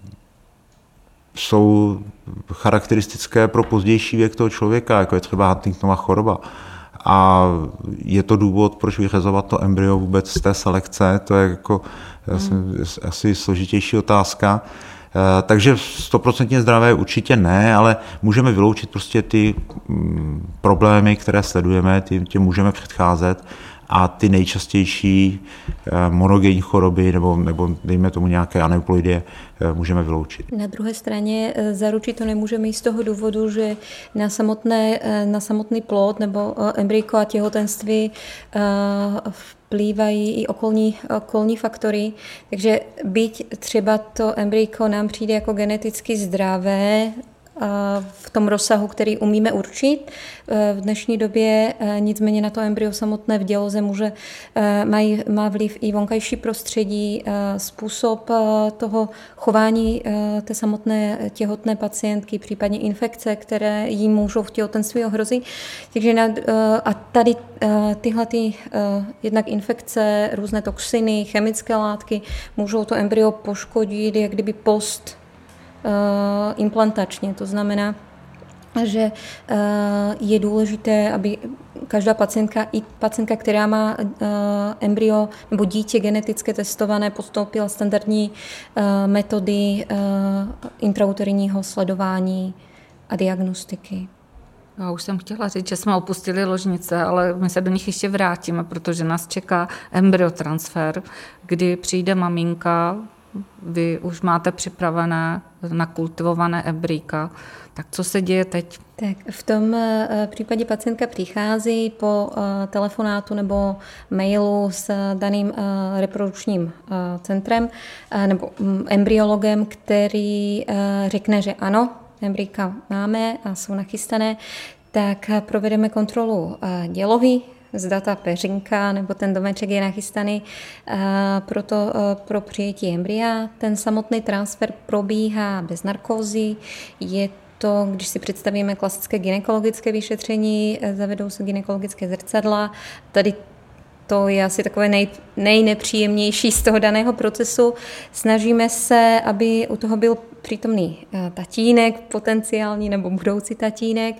jsou charakteristické pro pozdější věk toho člověka, jako je třeba Huntingtonova choroba. A je to důvod, proč vyřazovat to embryo vůbec z té selekce, to je jako hmm. asi složitější otázka. Eh, takže stoprocentně zdravé určitě ne, ale můžeme vyloučit prostě ty mm, problémy, které sledujeme, tím, tím můžeme předcházet a ty nejčastější eh, monogenní choroby nebo, nebo dejme tomu nějaké aneuploidie eh, můžeme vyloučit. Na druhé straně eh, zaručit to nemůžeme i z toho důvodu, že na, samotné, na samotný plod nebo embryko a těhotenství vplývají i okolní, okolní faktory. Takže byť třeba to embryko nám přijde jako geneticky zdravé, v tom rozsahu, který umíme určit. E, v dnešní době e, nicméně na to embryo samotné v děloze může, e, mají, má vliv i vonkajší prostředí, způsob toho chování té samotné těhotné pacientky, případně infekce, které jí můžou v těhotenství ohrozit. Takže na, a tady tyhle ty, jednak infekce, různé toxiny, chemické látky můžou to embryo poškodit, jak kdyby post Eh, implantačně. To znamená, že eh, je důležité, aby každá pacientka, i pacientka, která má eh, embryo nebo dítě geneticky testované, postoupila standardní metody intrauterního sledování a diagnostiky. Já už jsem chtěla říct, že jsme opustili ložnice, ale my se do nich ještě vrátíme, protože nás čeká embryotransfer, kdy přijde maminka vy už máte připravené nakultivované embryka. Tak co se děje teď? Tak v tom eh, případě pacientka přichází po eh, telefonátu nebo mailu s daným eh, reprodukčním centrem nebo mm, embryologem, který řekne, že ano, embryka máme a jsou nachystané, tak provedeme kontrolu dělohy, zda ta peřinka nebo ten domeček je nachystaný pro, to, pro přijetí embrya. Ten samotný transfer probíhá bez narkózy, je to, když si představíme klasické gynekologické vyšetření, e, zavedou se gynekologické zrcadla. Tady to je asi takové nej, nejnepříjemnější z toho daného procesu. Snažíme se, aby u toho byl přítomný eh, tatínek, potenciální nebo budoucí tatínek.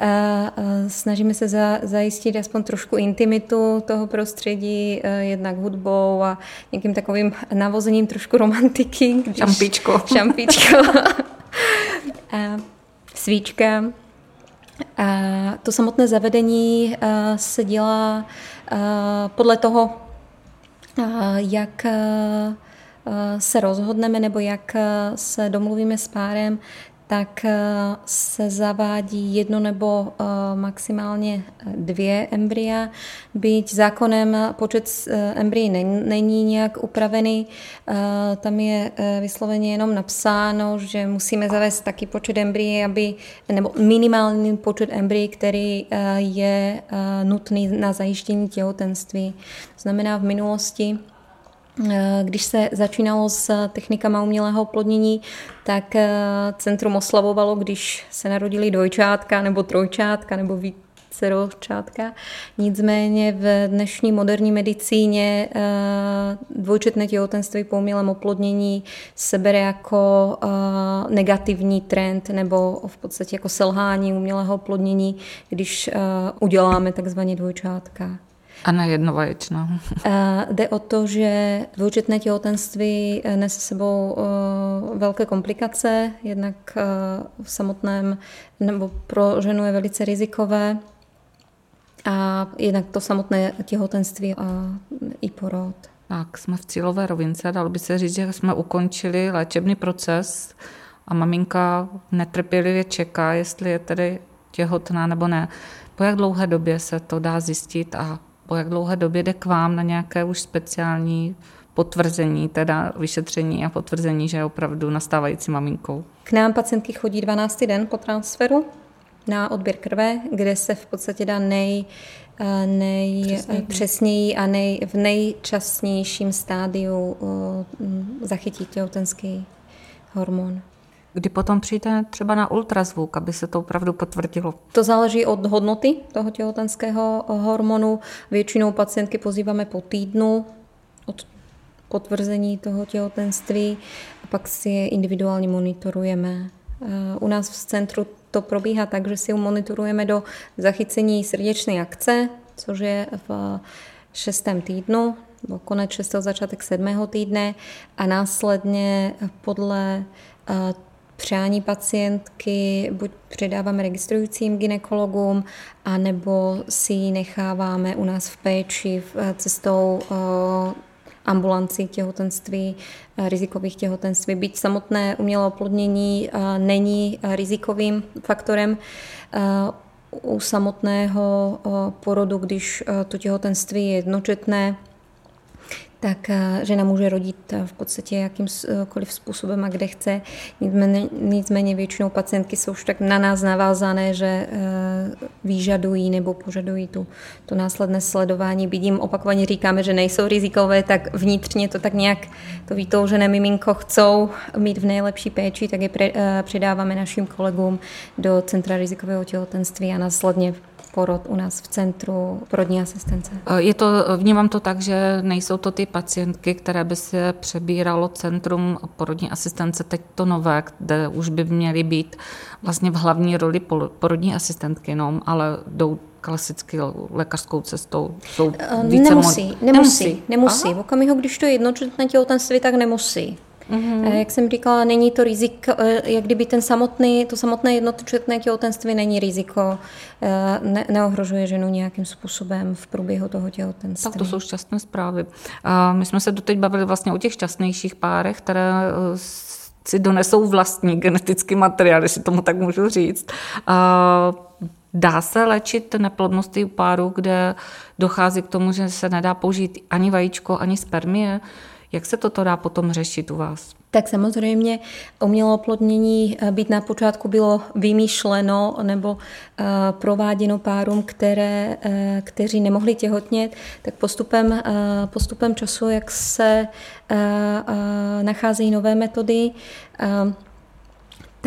Eh, eh, snažíme se za, zajistit aspoň trošku intimitu toho prostředí, jednak hudbou a nějakým takovým navozením trošku romantiky. Když... Šampičko. Šampičko. a svíčka. A to samotné zavedení se dělá podle toho, jak se rozhodneme nebo jak se domluvíme s párem, tak eh, se zavádí jedno nebo eh, maximálně dvě embrya. Byť zákonem počet embryí není nějak upravený, tam je vysloveně jenom napsáno, že musíme zavést taky počet embryí, aby, nebo minimální počet embryí, který je nutný na zajištění těhotenství. To znamená v minulosti Eh, když se začínalo s technikama umělého oplodnění, tak eh, centrum oslavovalo, když se narodili dvojčátka nebo trojčátka nebo víceročátka. Nicméně v dnešní moderní medicíně eh, dvojčetné těhotenství po umělém oplodnění se bere jako negativní trend nebo v podstatě jako selhání umělého oplodnění, když uděláme takzvaně dvojčátka. A ne jednovaječná. Jde o to, že dvoučetné těhotenství eh, nese sebou eh, velké komplikace, jednak eh, v samotném, nebo pro ženu je velice rizikové, a jednak to samotné těhotenství a i porod. Tak, jsme v cílové rovince, dalo by se říct, že jsme ukončili léčebný proces a maminka netrpělivě čeká, jestli je tedy těhotná nebo ne. Po jak dlouhé době se to dá zjistit a po jak dlouhé době jde k vám na nějaké už speciální potvrzení, teda vyšetření a potvrzení, že je opravdu nastávající maminkou? K nám pacientky chodí 12. den po transferu na odběr krve, kde se v podstatě dá nej, eh, nejpřesněji a nej, v nejčasnějším stádiu eh, zachytit těhotenský hormon kdy potom přijde třeba na ultrazvuk, aby se to opravdu potvrdilo? To záleží od hodnoty toho těhotenského hormonu. Většinou pacientky pozýváme po týdnu od potvrzení toho těhotenství a pak si je individuálně monitorujeme. U nás v centru to probíhá tak, že si ho monitorujeme do zachycení srdeční akce, což je v šestém týdnu, nebo konec 6. začátek sedmého týdne a následně podle přání pacientky buď předáváme registrujícím ginekologům, anebo si ji necháváme u nás v péči v cestou eh, ambulanci těhotenství, eh, rizikových těhotenství. Byť samotné umělé oplodnění eh, není rizikovým faktorem, u samotného porodu, když to těhotenství je jednočetné, tak eh, žena může rodit eh, v podstatě jakýmkoliv způsobem a kde chce. Nicméně, nicméně většinou pacientky jsou už tak na nás navázané, že eh, vyžadují nebo požadují tu, to následné sledování. Vidím, opakovaně říkáme, že nejsou rizikové, tak vnitřně to tak nějak to vytoužené miminko chcou mít v nejlepší péči, tak je předáváme našim kolegům do Centra rizikového těhotenství a následně porod u nás v centru porodní asistence. Je to, vnímám to tak, že nejsou to ty pacientky, které by se přebíralo centrum porodní asistence, teď to nové, kde už by měly být vlastně v hlavní roli porodní asistentky, no, ale jdou klasicky lékařskou cestou. Jsou více nemusí, nemusí, nemusí. nemusí. V okamžiku, když to je jednočetné těhotenství, tak nemusí. Mm-hmm. Jak jsem říkala, není to riziko, eh, jak kdyby ten samotný, to samotné jednotočetné těhotenství není riziko, eh, ne, neohrožuje ženu nějakým způsobem v průběhu toho těhotenství. Tak to jsou šťastné zprávy. A my jsme se doteď bavili vlastně o těch šťastnějších párech, které si donesou vlastní genetický materiál, jestli tomu tak můžu říct. Dá se léčit neplodnost u páru, kde dochází k tomu, že se nedá použít ani vajíčko, ani spermie? Jak se toto dá potom řešit u vás? Tak samozřejmě umělé oplodnění eh, být na počátku bylo vymýšleno nebo uh, prováděno párům, které, uh, kteří nemohli těhotnět, tak postupem, postupem času, jak se nacházejí nové metody,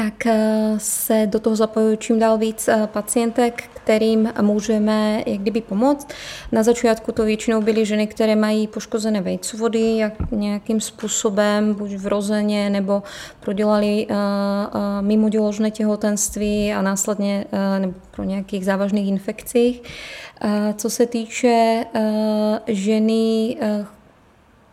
tak se do toho zapojují čím dál víc pacientek, kterým můžeme jak kdyby pomoct. Na začátku to většinou byly ženy, které mají poškozené vejcovody jak nějakým způsobem, buď vrozeně, nebo prodělali uh, mimoděložné těhotenství a následně nebo pro nějakých závažných infekcích. Co se týče ženy,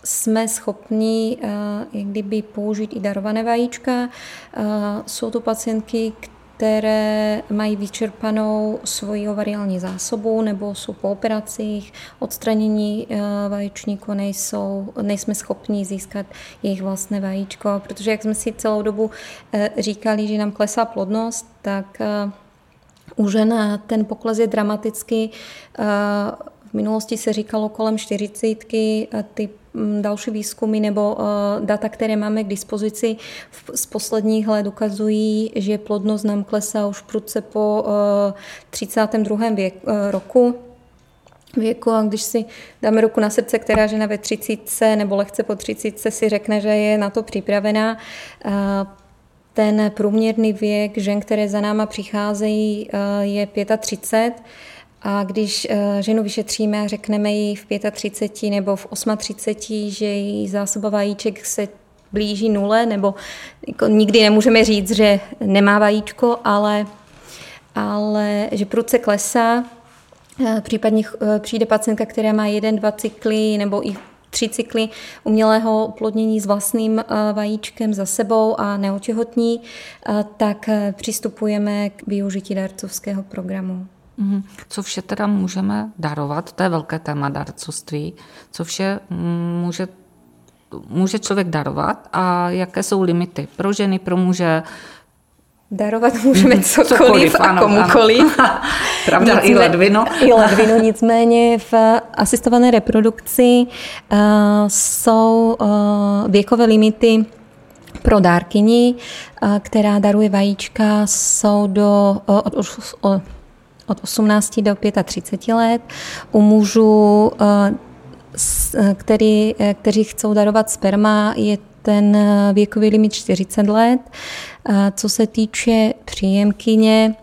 jsme schopni uh, jak kdyby použít i darované vajíčka. Uh, jsou to pacientky, které mají vyčerpanou svoji ovariální zásobu nebo jsou po operacích, odstranění eh, vaječníku nejsou, nejsme schopni získat jejich vlastné vajíčko, protože jak jsme si celou dobu eh, říkali, že nám klesá plodnost, tak eh, u žen ten pokles je dramatický. V minulosti se říkalo kolem 40, ty další výzkumy nebo uh, data, které máme k dispozici z posledních let ukazují, že plodnost nám klesá už prudce po 32. Věk, uh, roku věku a když si dáme ruku na srdce, která žena ve 30 nebo lehce po 30 si řekne, že je na to připravená, ten průměrný věk žen, které za náma přicházejí, je 35 a když eh, ženu vyšetříme řekneme jí v 35 nebo v 38, že její zásoba vajíček se blíží nule, nebo jako nikdy nemůžeme říct, že nemá vajíčko, ale, ale že prudce klesá, eh, případně eh, přijde pacientka, která má jeden, dva cykly nebo i tři cykly umělého oplodnění s vlastním vajíčkem za sebou a neotěhotní, tak přistupujeme k využití darcovského programu. Mhm. Co vše teda můžeme darovat, to je velké téma darcovství, co vše může, může člověk darovat a jaké jsou limity pro ženy, pro muže, Darovat můžeme cokoliv, cokoliv a ano, komukoliv. Ano. Pravda, Nicmé, i ledvino. I ledvino, nicméně v asistované reprodukci uh, jsou uh, věkové limity pro dárkyni, uh, která daruje vajíčka, jsou do, uh, od, od, od 18 do 35 let. U mužů, eh, eh, který, eh, kteří chcou darovat sperma, je ten věkový limit 40 let. Co se týče příjemkyně,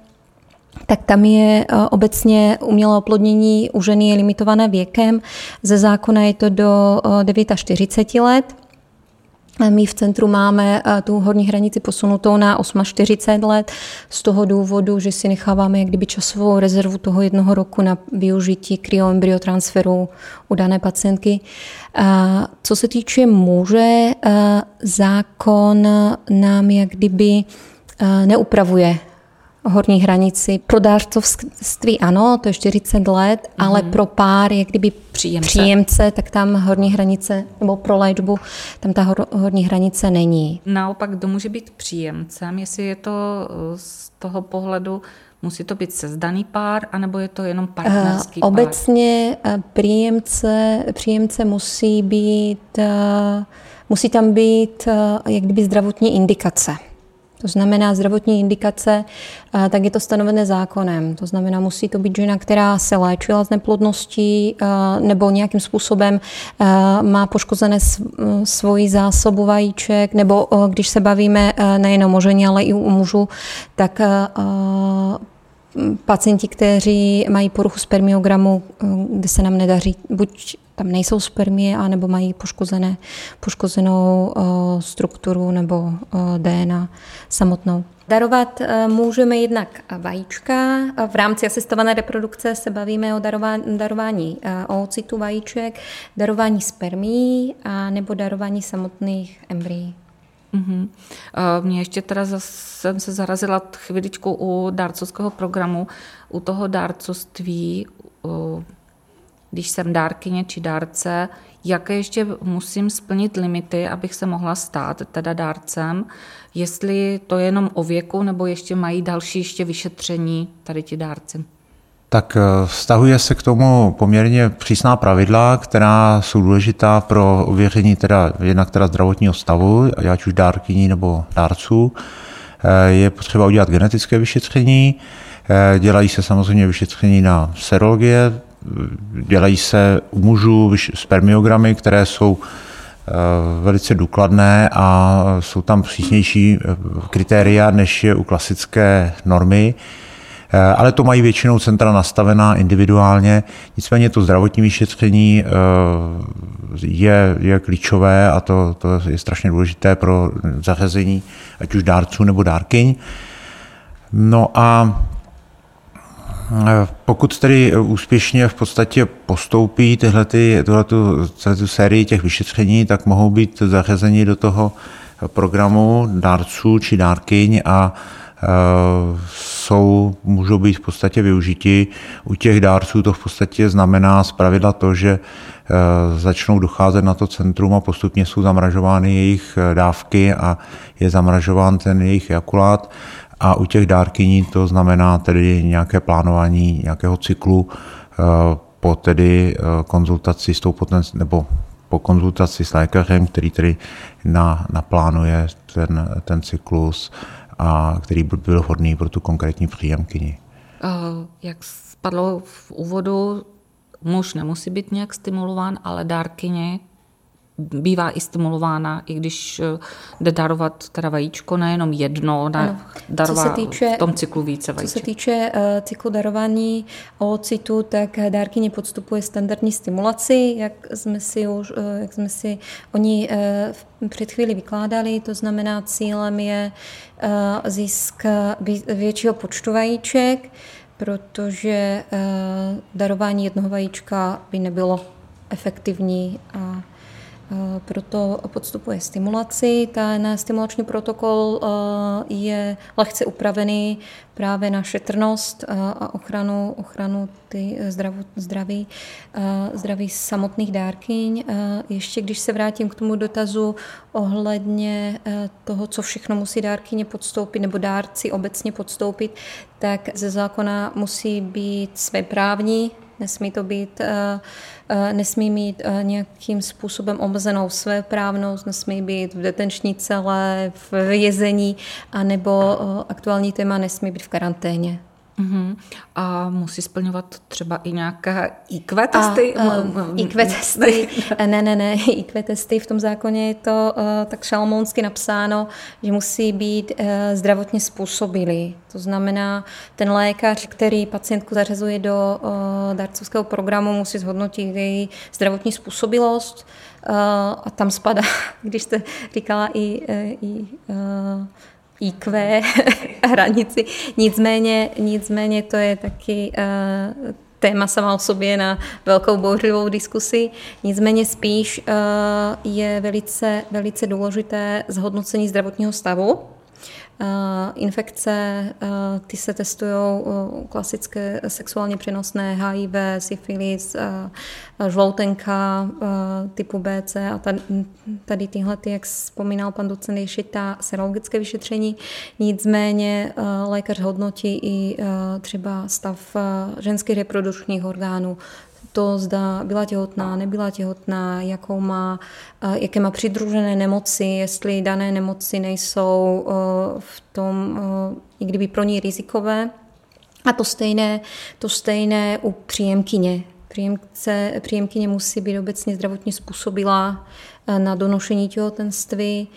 tak tam je obecně umělé oplodnění u ženy je limitované věkem. Ze zákona je to do 49 let. My v centru máme eh, tu horní hranici posunutou na 48 let z toho důvodu, že si necháváme jak kdyby časovou rezervu toho jednoho roku na využití kryoembryotransferu u dané pacientky. Co se týče muže, eh, zákon nám jak kdyby eh, neupravuje horní hranici. Pro dárcovství ano, to je 40 let, mm-hmm. ale pro pár, jak kdyby příjemce. příjemce, tak tam horní hranice, nebo pro léčbu, tam ta hor, horní hranice není. Naopak, kdo může být příjemcem, jestli je to eh, z toho pohledu, musí to být sezdaný pár, anebo je to jenom partnerský pár? Obecně eh, příjemce, příjemce musí být, eh, musí tam být jak kdyby zdravotní indikace. To znamená zdravotní indikace, eh, tak je to stanovené zákonem. To znamená, musí to být žena, která se léčila z neplodností eh, nebo nějakým způsobem eh, má poškozené svoji zásobu vajíček, nebo když se bavíme nejenom o ženě, ale i u mužů, tak pacienti, kteří mají poruchu spermiogramu, kde se nám nedaří buď tam nejsou spermie, anebo mají poškozené, poškozenou uh, strukturu nebo uh, eh, DNA samotnou. Darovat uh, můžeme jednak vajíčka. V rámci asistované reprodukce se bavíme o darování, darování oocitu vajíček, darování spermí a nebo darování samotných embryí. Mm-hmm. Mě ještě teda zase, jsem se zarazila chviličku u dárcovského programu, u toho dárcovství, když jsem dárkyně či dárce, jaké ještě musím splnit limity, abych se mohla stát teda dárcem, jestli to je jenom o věku, nebo ještě mají další ještě vyšetření tady ti dárci. Tak eh, vztahuje se k tomu poměrně přísná pravidla, která jsou důležitá pro ověření teda jednak teda zdravotního stavu, ať už dárkyní nebo dárců. Eh, je potřeba udělat genetické vyšetření, eh, dělají se samozřejmě vyšetření na serologie, dělají se u mužů spermiogramy, které jsou eh, velice důkladné a jsou tam přísnější eh, kritéria, než je u klasické normy. Eh, ale to mají většinou centra nastavená individuálně. Nicméně to zdravotní vyšetření je, je klíčové a to, to je strašně důležité pro zařazení ať už dárců nebo dárkyň. No a pokud tedy úspěšně v podstatě postoupí tyhle, tuhletu, tu sérii těch vyšetření, tak mohou být zařazeni do toho programu dárců či dárkyň a jsou, můžou být v podstatě využiti. U těch dárců to v podstatě znamená zpravidla to, že začnou docházet na to centrum a postupně jsou zamražovány jejich dávky a je zamražován ten jejich ejakulát. A u těch dárkyní to znamená tedy nějaké plánování nějakého cyklu po tedy konzultaci s tou potenci- nebo po konzultaci s lékařem, který tedy na, naplánuje ten, ten cyklus a který by byl vhodný pro tu konkrétní příjemkyni. Jak spadlo v úvodu, muž nemusí být nějak stimulován, ale dárkyně bývá i stimulována, i když eh, jde darovat teda vajíčko, nejenom jedno, ne, darová týče, v tom cyklu více vajíček. Co se týče uh, cyklu darování oocitu, tak dárkyně podstupuje standardní stimulaci, jak jsme si, už, uh, jak jsme si oni uh, před chvíli vykládali, to znamená cílem je uh, zisk většího počtu vajíček, protože uh, darování jednoho vajíčka by nebylo efektivní a proto podstupuje stimulaci. Ten stimulační protokol eh, je lehce upravený právě na šetrnost eh, a ochranu, ochranu ty zdraví, zdraví samotných dárkyň. Ještě když se vrátím k tomu dotazu ohledně toho, co všechno musí dárkyně podstoupit nebo dárci obecně podstoupit, tak ze zákona musí být svéprávní, nesmí to být Eh, nesmí mít eh, nějakým způsobem omezenou své právnost, nesmí být v detenční celé, v vězení, anebo eh, aktuální téma nesmí být v karanténě. Uh-huh. A musí splňovat třeba i nějaké IQ testy? A, uh, IQ testy, ne, ne, ne, IQ testy, v tom zákoně je to uh, tak šalmounsky napsáno, že musí být uh, zdravotně způsobilý. To znamená, ten lékař, který pacientku zařazuje do uh, darcovského programu, musí zhodnotit její zdravotní způsobilost uh, a tam spadá, když jste říkala i, i uh, IQ hranici. Nicméně, nicméně to je taky uh, téma sama o sobě na velkou bouřlivou diskusi. Nicméně spíš uh, je velice, velice důležité zhodnocení zdravotního stavu infekce, eh, ty se testují eh, klasické sexuálně přenosné HIV, syfilis, žloutenka typu BC a tady tyhle, jak vzpomínal pan docent, ještě ta serologické vyšetření. Nicméně lékař hodnotí i třeba stav ženských reprodukčních orgánů, to, zda byla těhotná, nebyla těhotná, jakou má, eh, jaké má přidružené nemoci, jestli dané nemoci nejsou eh, v tom, eh, i kdyby pro ní rizikové. A to stejné, to stejné u příjemkyně. Příjemce, příjemkyně musí být obecně zdravotně způsobila na donošení těhotenství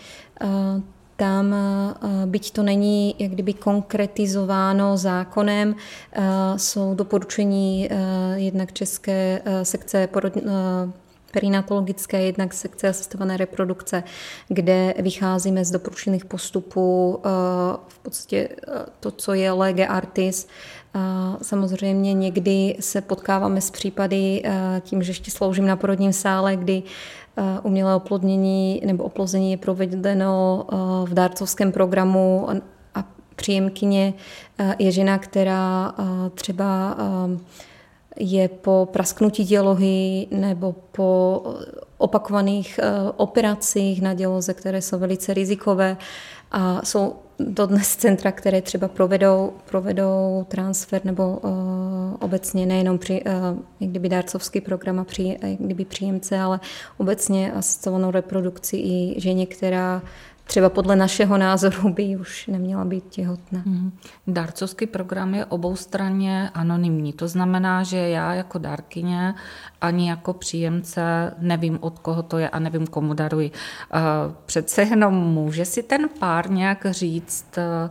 tam, eh, byť to není jak kdyby konkretizováno zákonem, eh, jsou doporučení eh, jednak České sekce porod, perinatologické, jednak sekce asistované reprodukce, kde vycházíme z doporučených postupů, v podstatě to, co je lege artis. Samozřejmě někdy se potkáváme s případy tím, že ještě sloužím na porodním sále, kdy umělé oplodnění nebo oplození je provedeno v dárcovském programu a příjemkyně je žena, která třeba je po prasknutí dělohy nebo po opakovaných operacích na děloze, které jsou velice rizikové a jsou dodnes centra, které třeba provedou, provedou transfer nebo uh, obecně nejenom při, uh, jak kdyby dárcovský program a při, jak kdyby příjemce, ale obecně asistovanou reprodukci i ženě, která třeba podle našeho názoru by už neměla být těhotná. Hmm. Dárcovský program je oboustranně anonymní. To znamená, že já jako dárkyně ani jako příjemce nevím, od koho to je a nevím, komu daruji. Eh, přece jenom může si ten pár nějak říct, eh,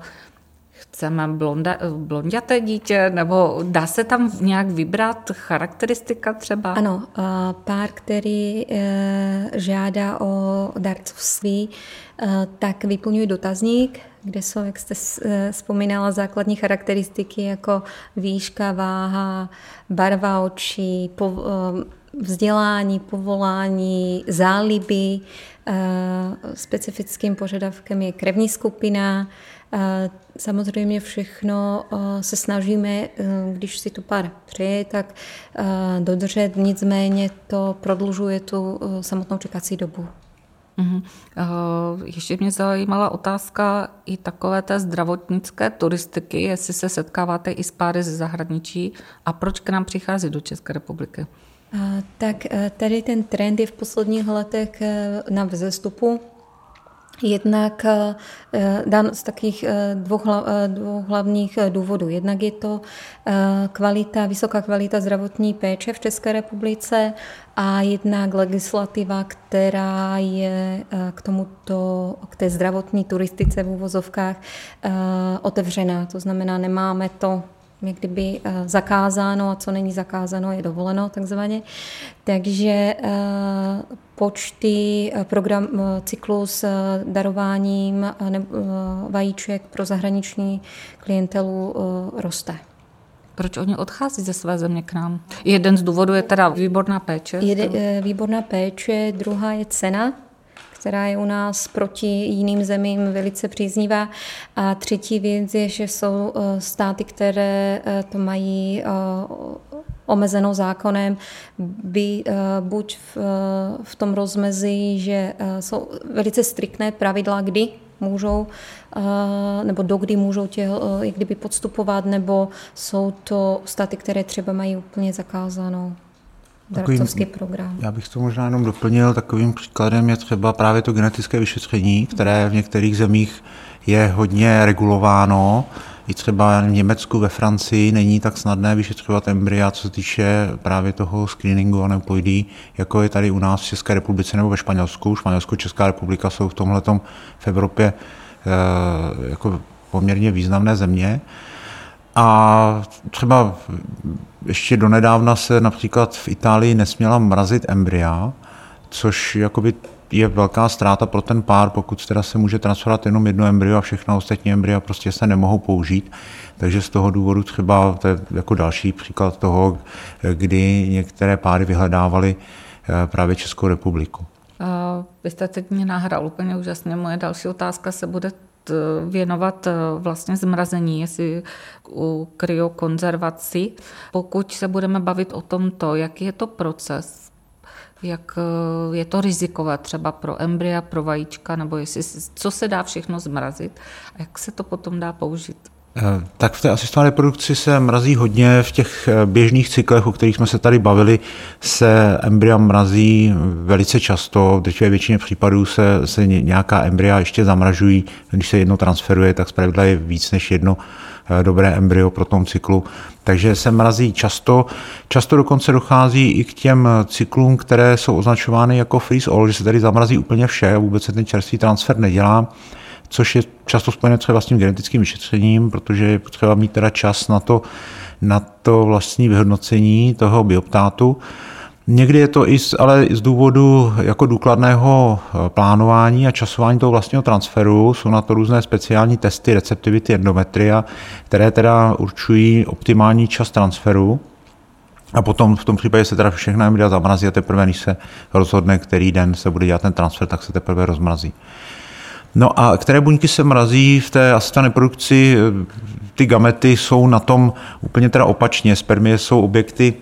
chceme blonda, blonděté dítě, nebo dá se tam nějak vybrat charakteristika třeba? Ano, pár, který e, žádá o darcovství, e, tak vyplňuje dotazník, kde jsou, jak jste e, vzpomínala, základní charakteristiky jako výška, váha, barva očí, vzdělání, povolání, záliby. Specifickým požadavkem je krevní skupina, Samozřejmě všechno se snažíme, když si to pár přeje, tak dodržet, nicméně to prodlužuje tu samotnou čekací dobu. Uh-huh. Ještě mě zajímala otázka i takové té zdravotnické turistiky, jestli se setkáváte i s páry ze zahraničí a proč k nám přichází do České republiky? Tak tady ten trend je v posledních letech na vzestupu. Jednak eh, eh, dan z takých eh, dvou, dvou hlavních důvodů. Jednak je to kvalita, vysoká kvalita zdravotní péče v České republice a jednak legislativa, která je k tomuto, k té zdravotní turistice v úvozovkách otevřená. To znamená, nemáme to jak kdyby zakázáno a co není zakázáno je dovoleno takzvaně. Takže počty, eh, program, eh, cyklus eh, darováním vajíček pro zahraniční klientelu roste. Proč oni odchází ze své země k nám? Jeden z důvodů je teda výborná péče. Je, výborná péče, druhá je cena, která je u nás proti jiným zemím velice příznivá. A třetí věc je, že jsou státy, které to mají omezeno zákonem, by eh, buď v, eh, v tom rozmezí, že eh, jsou velice striktné pravidla, kdy můžou, nebo dokdy můžou tě jak kdyby podstupovat, nebo jsou to státy, které třeba mají úplně zakázanou darcovský program. Já bych to možná jenom doplnil. Takovým příkladem je třeba právě to genetické vyšetření, které v některých zemích je hodně regulováno i třeba v Německu, ve Francii není tak snadné vyšetřovat embrya, co se týče právě toho screeningu a neuploidí, jako je tady u nás v České republice nebo ve Španělsku. Španělsko a Česká republika jsou v tomhle v Evropě e, jako poměrně významné země. A třeba ještě donedávna se například v Itálii nesměla mrazit embrya, což jakoby je velká ztráta pro ten pár, pokud teda se může transferovat jenom jedno embryo a všechno ostatní embrya prostě se nemohou použít. Takže z toho důvodu třeba, to je jako další příklad toho, kdy některé páry vyhledávaly eh, právě Českou republiku. Vy jste teď mě nahrál úplně úžasně. Moje další otázka se bude věnovat eh, vlastně zmrazení, jestli u kryokonzervaci. Pokud se budeme bavit o tomto, jaký je to proces, jak eh, je to rizikové třeba pro embrya, pro vajíčka, nebo jestli, co se dá všechno zmrazit a jak se to potom dá použít. Eh, tak v té asistované reprodukci se mrazí hodně. V těch eh, běžných cyklech, o kterých jsme se tady bavili, se embrya mrazí velice často. V drtivé většině případů se, se nějaká embrya ještě zamražují. Když se jedno transferuje, tak zpravidla je víc než jedno Eh, dobré embryo pro tom cyklu. Takže se mrazí často. Často dokonce dochází i k těm cyklům, které jsou označovány jako freeze all, že se tady zamrazí úplně vše a vůbec se ten čerstvý transfer nedělá což je často spojené třeba s tím genetickým vyšetřením, protože je potřeba mít teda čas na to, na to vlastní vyhodnocení toho bioptátu. Někdy je to i z, ale z důvodu jako důkladného eh, plánování a časování toho vlastního transferu. Jsou na to různé speciální testy receptivity endometria, které teda určují optimální čas transferu. A potom v tom případě se teda všechno embrya zamrazí a teprve, když se rozhodne, který den se bude dělat ten transfer, tak se teprve rozmrazí. No a které buňky se mrazí v té asistované produkci? Ty gamety jsou na tom úplně teda opačně. Spermie jsou objekty,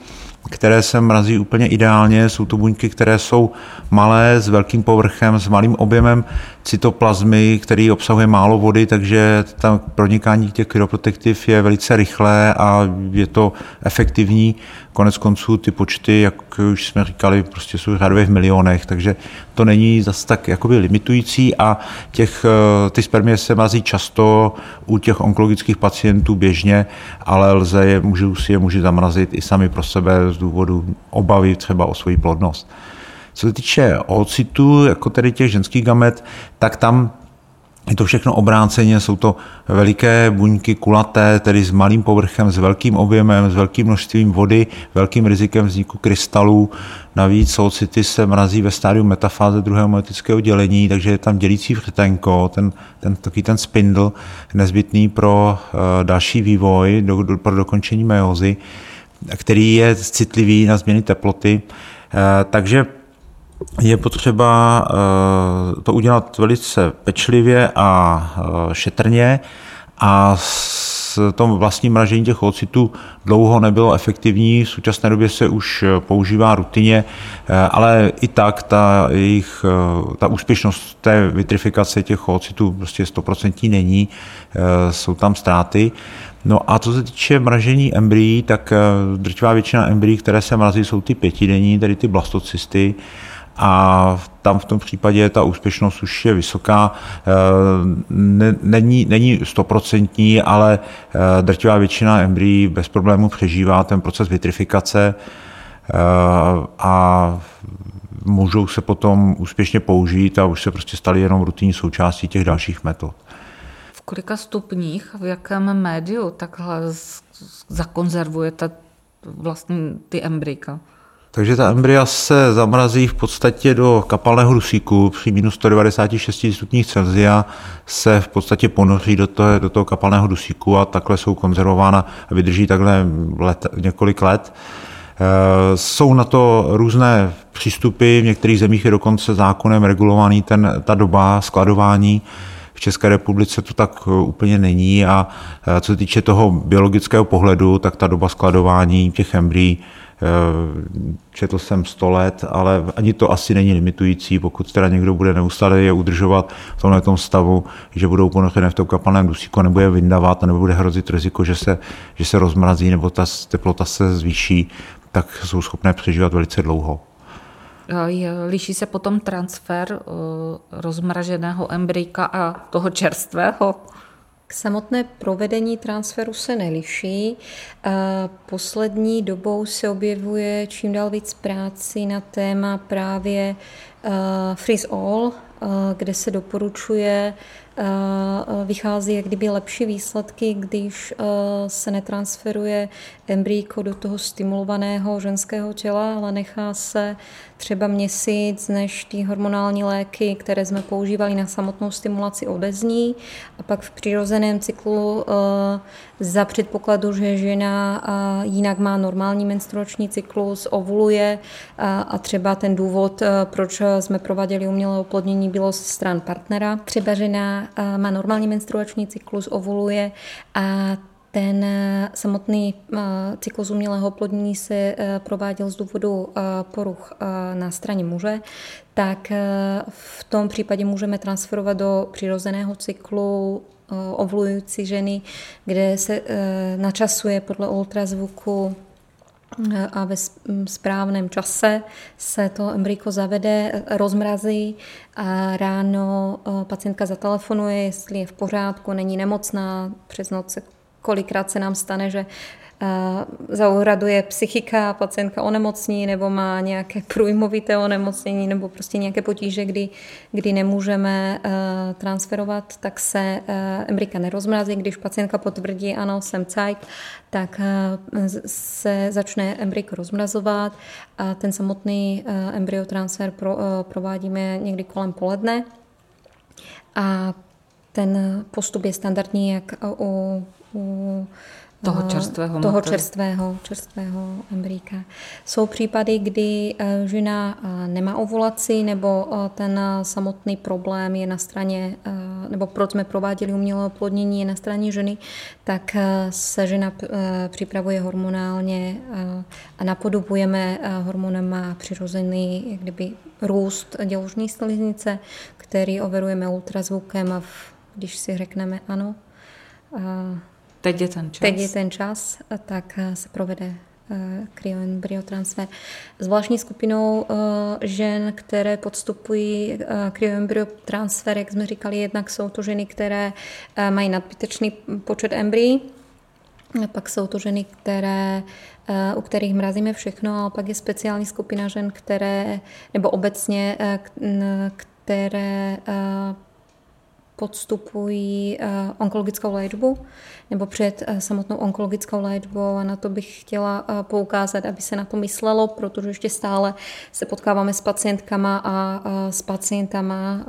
které se mrazí úplně ideálně. Jsou to buňky, které jsou malé, s velkým povrchem, s malým objemem cytoplazmy, který obsahuje málo vody, takže tam pronikání těch kyroprotektiv je velice rychlé a je to efektivní. Konec konců ty počty, jak už jsme říkali, prostě jsou řádově v milionech, takže to není zase tak jakoby limitující a těch, eh, ty spermie se mazí často u těch onkologických pacientů běžně, ale lze je, můžou si je může zamrazit i sami pro sebe z důvodu obavy třeba o svoji plodnost. Co se týče oocytu, jako tedy těch ženských gamet, tak tam je to všechno obráceně, jsou to veliké buňky kulaté, tedy s malým povrchem, s velkým objemem, s velkým množstvím vody, velkým rizikem vzniku krystalů. Navíc oocyty se mrazí ve stádiu metafáze druhého myotického dělení, takže je tam dělící vrtenko, ten, ten, takový ten spindl nezbytný pro uh, další vývoj, do, do, pro dokončení mejozy, který je citlivý na změny teploty. Uh, takže je potřeba to udělat velice pečlivě a šetrně a s tom vlastním mražení těch oocitů dlouho nebylo efektivní. V současné době se už používá rutině, ale i tak ta jejich, ta úspěšnost té vitrifikace těch oocitů prostě stoprocentní není, jsou tam ztráty. No a co se týče mražení embryí, tak drtivá většina embryí, které se mrazí, jsou ty pětidenní, tedy ty blastocysty a tam v tom případě ta úspěšnost už je vysoká. Eh, není, není stoprocentní, ale eh, drtivá většina embryí bez problémů přežívá ten proces vitrifikace eh, a můžou se potom úspěšně použít a už se prostě staly jenom rutinní součástí těch dalších metod. V kolika stupních, v jakém médiu takhle zakonzervujete vlastně ty embryka? Takže ta embrya se zamrazí v podstatě do kapalného dusíku při minus 196 stupních Celsia se v podstatě ponoří do toho, do toho kapalného dusíku a takhle jsou konzervována a vydrží takhle let, několik let. E, jsou na to různé přístupy, v některých zemích je dokonce zákonem regulovaný ten, ta doba skladování. V České republice to tak úplně není a e, co se týče toho biologického pohledu, tak ta doba skladování těch embryí Eh, četl jsem 100 let, ale ani to asi není limitující, pokud teda někdo bude neustále je udržovat v tomhle tom stavu, že budou ponořené v tom kapalném dusíku, nebo je vyndávat, nebo bude hrozit riziko, že se, že se rozmrazí, nebo ta teplota se zvýší, tak jsou schopné přežívat velice dlouho. Liší se potom transfer eh, rozmraženého embryka a toho čerstvého? K samotné provedení transferu se neliší. Poslední dobou se objevuje čím dál víc práci na téma právě freeze all, kde se doporučuje vychází jak kdyby lepší výsledky, když se netransferuje embryko do toho stimulovaného ženského těla, ale nechá se třeba měsíc, než ty hormonální léky, které jsme používali na samotnou stimulaci, odezní a pak v přirozeném cyklu za předpokladu, že žena jinak má normální menstruační cyklus, ovuluje a třeba ten důvod, proč jsme prováděli umělé oplodnění, bylo z stran partnera. Třeba žena má normální menstruační cyklus, ovuluje a ten samotný cyklus umělého oplodnění se prováděl z důvodu poruch na straně muže, tak v tom případě můžeme transferovat do přirozeného cyklu ovulující ženy, kde se načasuje podle ultrazvuku a ve správném čase se to embryko zavede, rozmrazí a ráno pacientka zatelefonuje, jestli je v pořádku, není nemocná, přes noc se kolikrát se nám stane, že zauhraduje psychika, pacientka onemocní nebo má nějaké průjmovité onemocnění nebo prostě nějaké potíže, kdy, kdy nemůžeme transferovat, tak se embryka nerozmrazí. Když pacientka potvrdí, ano, jsem cajk, tak se začne embryko rozmrazovat a ten samotný embryotransfer pro, provádíme někdy kolem poledne. A ten postup je standardní jak u, u toho čerstvého, toho čerstvého, čerstvého embryka. Jsou případy, kdy eh, žena eh, nemá ovulaci nebo eh, ten samotný problém je na straně, nebo proč jsme prováděli umělé oplodnění je na straně ženy, tak se žena připravuje hormonálně a napodobujeme hormonem má přirozený jak kdyby růst děložní sliznice, který overujeme ultrazvukem a když si řekneme ano, Teď je ten čas. Teď je ten čas, tak eh, se provede eh, kryoembryotransfer. Zvláštní skupinou eh, žen, které podstupují kryoembryotransfer, jak jsme říkali, jednak jsou to ženy, které mají nadbytečný počet embryí, pak jsou to ženy, které, u kterých mrazíme všechno, ale pak je speciální skupina žen, které, nebo obecně, které podstupují eh, onkologickou léčbu nebo před eh, samotnou onkologickou léčbou. A na to bych chtěla eh, poukázat, aby se na to myslelo, protože ještě stále se potkáváme s pacientkama a s pacientama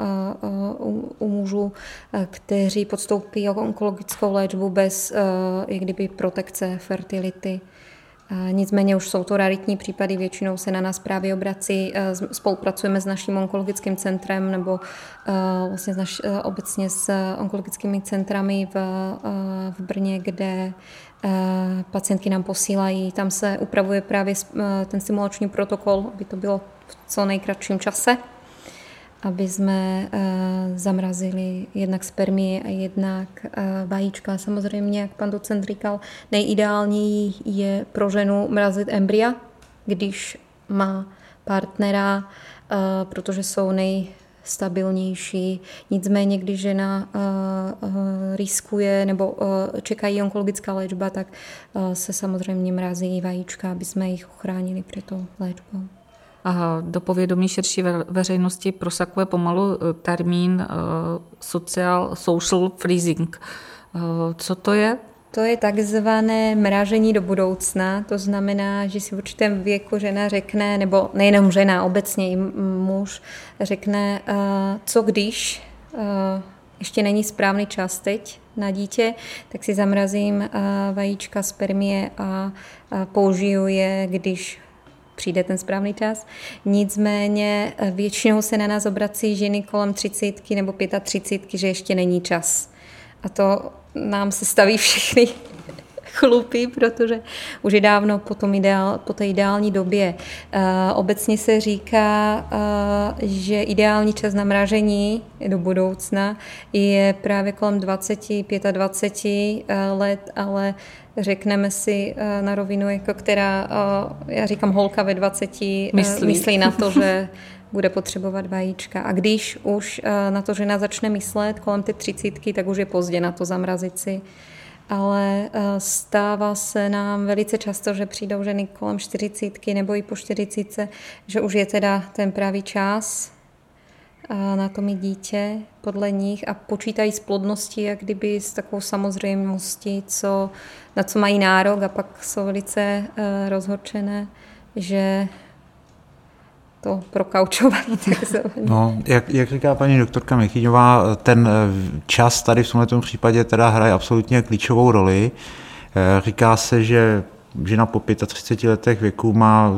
u mužů, kteří podstoupí onkologickou léčbu bez jak kdyby protekce fertility Nicméně už jsou to raritní případy, většinou se na nás právě obrací, spolupracujeme s naším onkologickým centrem nebo vlastně s naš, obecně s onkologickými centrami v, v Brně, kde pacientky nám posílají, tam se upravuje právě ten simulační protokol, aby to bylo v co nejkratším čase aby jsme uh, zamrazili jednak spermie a jednak uh, vajíčka. Samozřejmě, jak pan docent říkal, nejideální je pro ženu mrazit embrya, když má partnera, uh, protože jsou nejstabilnější. Nicméně, když žena uh, uh, riskuje nebo uh, čekají onkologická léčba, tak se samozřejmě mrazí vajíčka, aby jsme jich ochránili před tou léčbou do povědomí širší veřejnosti prosakuje pomalu eh, termín eh, social, social freezing. Eh, co to je? To je takzvané mražení do budoucna, to znamená, že si v určitém věku žena řekne, nebo nejenom žena, obecně i muž řekne, co když ještě není správný čas teď na dítě, tak si zamrazím vajíčka, spermie a použiju je, když přijde ten správný čas. Nicméně eh, většinou se na nás obrací ženy kolem 30 nebo 35, že ještě není čas. A to nám se staví všechny chlupy, protože už je dávno po, tom ideál, po té ideální době. Uh, obecně se říká, uh, že ideální čas na mražení do budoucna je právě kolem 20, 25 uh, let, ale řekneme si na rovinu, jako která, já říkám holka ve 20, myslí, myslí na to, že bude potřebovat vajíčka. A když už na to žena začne myslet kolem té třicítky, tak už je pozdě na to zamrazit si ale eh, stává se nám velice často, že přijdou ženy kolem 40 nebo i po 40, že už je teda ten pravý čas eh, na to mít dítě podle nich a počítají s plodností, jak kdyby s takovou samozřejmostí, co, na co mají nárok. A pak jsou velice uh, rozhorčené, že to prokaučovat. No, jak, jak říká paní doktorka Michyňová, ten eh, čas tady v tomto případě teda hraje absolutně klíčovou roli. Eh, říká se, že žena po 35 letech věku má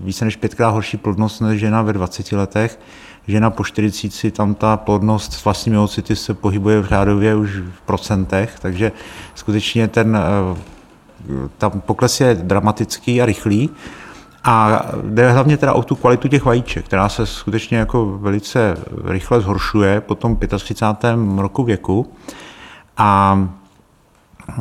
více než pětkrát horší plodnost než žena ve 20 letech. Žena po 40 tam ta plodnost s vlastními ocity se pohybuje v řádově už v procentech, takže skutečně ten eh, tam pokles je dramatický a rychlý. A jde hlavně teda o tu kvalitu těch vajíček, která se skutečně jako velice rychle zhoršuje po tom 35. roku věku. A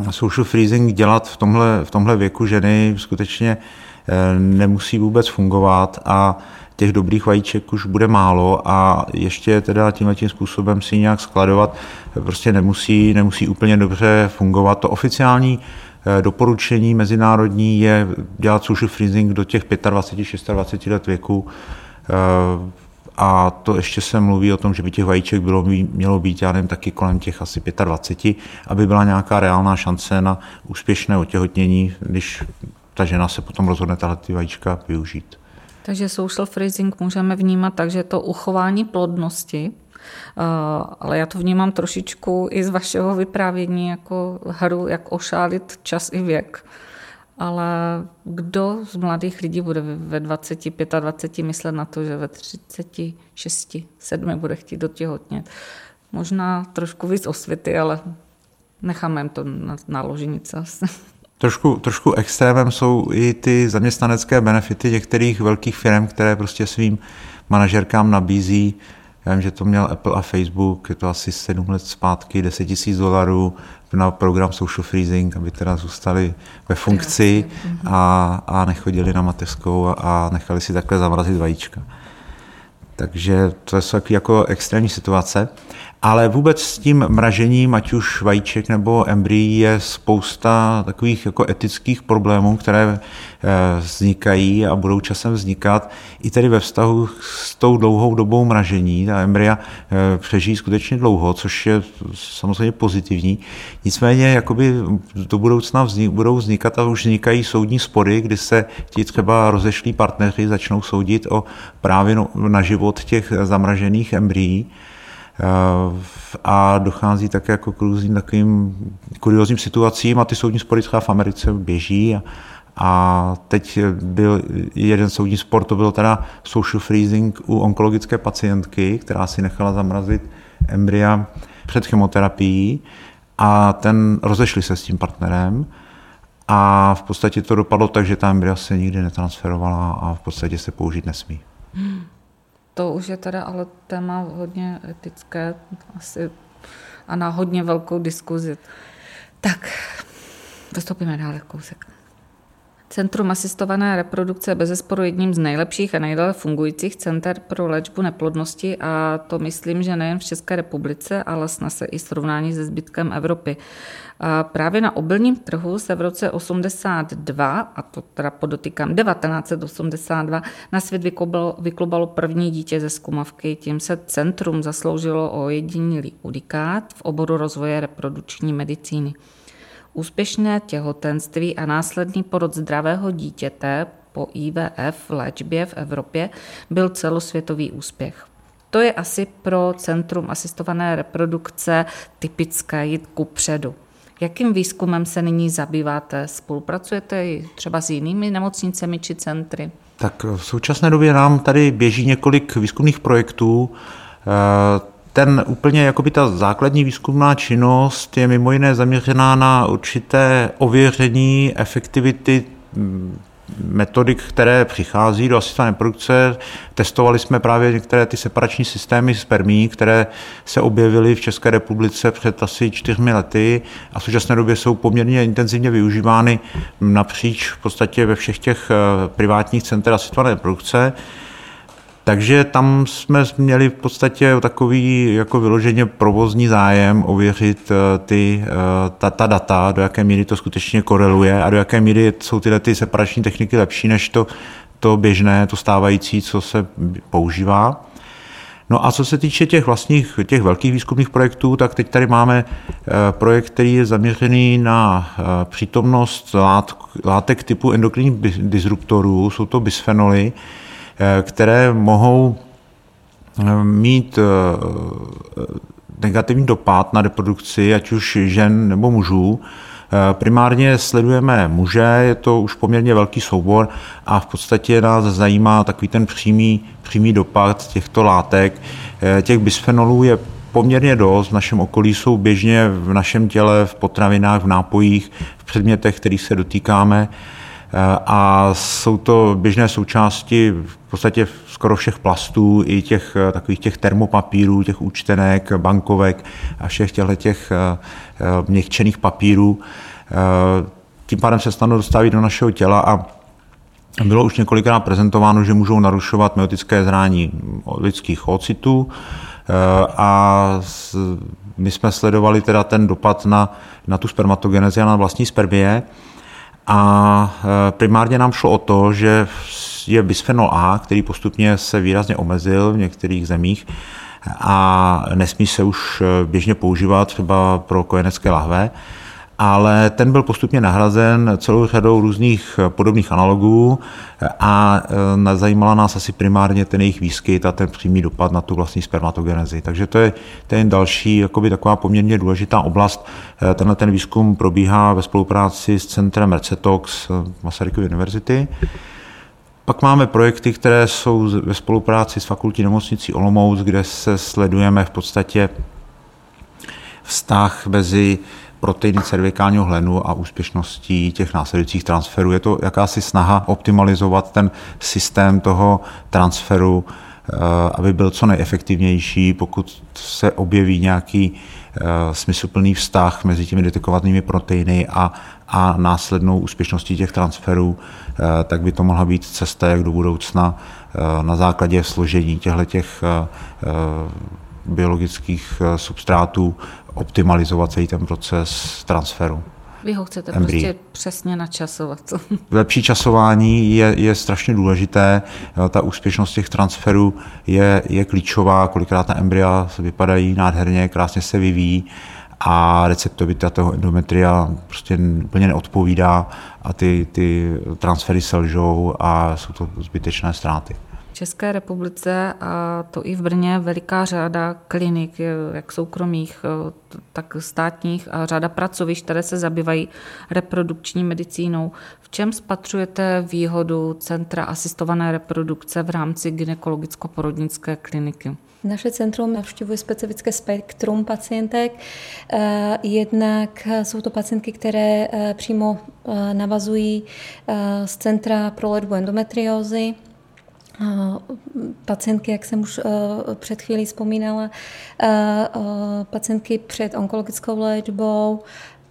social freezing dělat v tomhle, v tomhle věku ženy skutečně eh, nemusí vůbec fungovat a těch dobrých vajíček už bude málo a ještě teda tímhle tím způsobem si nějak skladovat prostě nemusí, nemusí úplně dobře fungovat. To oficiální doporučení mezinárodní je dělat social freezing do těch 25, 26 let věku. Eh, a to ještě se mluví o tom, že by těch vajíček bylo, mělo být, já nevím, taky kolem těch asi 25, aby byla nějaká reálná šance na úspěšné otěhotnění, když ta žena se potom rozhodne tahle ty vajíčka využít. Takže social freezing můžeme vnímat tak, že je to uchování plodnosti, Eh, ale já to vnímám trošičku i z vašeho vyprávění jako hru, jak ošálit čas i věk. Ale kdo z mladých lidí bude ve 20, 25 myslet na to, že ve 36, 7 bude chtít dotěhotnět? Možná trošku víc osvěty, ale necháme to na, na asi. Trošku, trošku extrémem jsou i ty zaměstnanecké benefity některých velkých firm, které prostě svým manažerkám nabízí já vím, že to měl Apple a Facebook, je to asi sedm let zpátky, 10 tisíc dolarů na program social freezing, aby teda zůstali ve funkci a, a nechodili na mateřskou a, a nechali si takhle zamrazit vajíčka. Takže to jsou jako extrémní situace. Ale vůbec s tím mražením, ať už vajíček nebo embryí, je spousta takových jako etických problémů, které eh, vznikají a budou časem vznikat. I tedy ve vztahu s tou dlouhou dobou mražení, ta embrya eh, přežijí skutečně dlouho, což je samozřejmě pozitivní. Nicméně jakoby do budoucna vznik, budou vznikat a už vznikají soudní spory, kdy se ti třeba rozešlí partneři začnou soudit o právě na život těch zamražených embryí. Eh, a dochází také jako k různým takovým kuriozním situacím a ty soudní spory třeba v Americe běží a, A teď byl jeden soudní spor, to byl teda social freezing u onkologické pacientky, která si nechala zamrazit embrya před chemoterapií a ten rozešli se s tím partnerem a v podstatě to dopadlo tak, že ta embrya se nikdy netransferovala a v podstatě se použít nesmí. Hmm. To už je teda ale téma hodně etické asi a na hodně velkou diskuzi. Tak, vystoupíme dále kousek. Centrum asistované reprodukce je bezesporu jedním z nejlepších a nejdále fungujících center pro léčbu neplodnosti a to myslím, že nejen v České republice, ale snad se i srovnání se zbytkem Evropy. A právě na obilním trhu se v roce 82, a to teda podotýkám 1982, na svět vyklubalo, první dítě ze skumavky. Tím se centrum zasloužilo o jedinilý udikát v oboru rozvoje reprodukční medicíny. Úspěšné těhotenství a následný porod zdravého dítěte po IVF v léčbě v Evropě byl celosvětový úspěch. To je asi pro Centrum asistované reprodukce typické jít ku předu. Jakým výzkumem se nyní zabýváte? Spolupracujete třeba s jinými nemocnicemi či centry? Tak v současné době nám tady běží několik výzkumných projektů. Ten úplně jakoby ta základní výzkumná činnost je mimo jiné zaměřená na určité ověření efektivity mm, metodik, které přichází do asistované produkce. Testovali jsme právě některé ty separační systémy spermí, které se objevily v České republice před asi čtyřmi lety a v současné době jsou poměrně intenzivně využívány napříč v podstatě ve všech těch eh, privátních centrech asistované produkce. Takže tam jsme měli v podstatě takový jako vyloženě provozní zájem ověřit eh, ty, eh, ta, ta data, do jaké míry to skutečně koreluje a do jaké míry jsou tyhle ty separační techniky lepší než to, to běžné, to stávající, co se používá. No a co se týče těch vlastních, těch velkých výzkumných projektů, tak teď tady máme eh, projekt, který je zaměřený na přítomnost látek typu endokrinních disruptorů, jsou to bisfenoly, které mohou eh, mít eh, negativní dopad na reprodukci, ať už žen nebo mužů. Primárně sledujeme muže, je to už poměrně velký soubor a v podstatě nás zajímá takový ten přímý, přímý dopad těchto látek. Těch bisfenolů je poměrně dost, v našem okolí jsou běžně v našem těle, v potravinách, v nápojích, v předmětech, kterých se dotýkáme a jsou to běžné součásti v podstatě skoro všech plastů, i těch takových těch termopapírů, těch účtenek, bankovek a všech těchto těch eh, eh, měkčených papírů. Eh, tím pádem se snadno dostávají do našeho těla a bylo už několikrát prezentováno, že můžou narušovat meotické zrání lidských ocitů a my jsme sledovali teda ten dopad na, na tu spermatogenezi a na vlastní spermie. A e, primárně nám šlo o to, že je bisphenol A, který postupně se výrazně omezil v některých zemích a nesmí se už e, běžně používat třeba pro kojenecké lahve ale ten byl postupně nahrazen celou řadou různých podobných analogů a e, zajímala nás asi primárně ten jejich výskyt a ten přímý dopad na tu vlastní spermatogenezi. Takže to je ten další jakoby taková poměrně důležitá oblast. Tenhle ten výzkum probíhá ve spolupráci s centrem Recetox Masarykovy univerzity. Pak máme projekty, které jsou ve spolupráci s fakultní nemocnicí Olomouc, kde se sledujeme v podstatě vztah mezi proteiny cervikálního hlenu a úspěšností těch následujících transferů. Je to jakási snaha optimalizovat ten systém toho transferu, eh, aby byl co nejefektivnější, pokud se objeví nějaký eh, smysluplný vztah mezi těmi detekovanými proteiny a, a následnou úspěšností těch transferů, eh, tak by to mohla být cesta, jak do budoucna na základě složení těchto biologických substrátů optimalizovat celý ten proces transferu. Vy ho chcete embry. prostě přesně načasovat. Lepší časování je, je strašně důležité. Ta úspěšnost těch transferů je, je klíčová. Kolikrát ta embrya vypadají nádherně, krásně se vyvíjí a receptovita toho endometria prostě úplně neodpovídá a ty, ty transfery selžou a jsou to zbytečné ztráty. České republice a to i v Brně veliká řada klinik, jak soukromých, tak státních a řada pracovišť, které se zabývají reprodukční medicínou. V čem spatřujete výhodu Centra asistované reprodukce v rámci gynekologicko-porodnické kliniky? Naše centrum navštěvuje specifické spektrum pacientek. Eh, jednak jsou to pacientky, které eh, přímo eh, navazují z Centra pro léčbu endometriózy, pacientky, jak jsem už před chvílí vzpomínala, pacientky před onkologickou léčbou,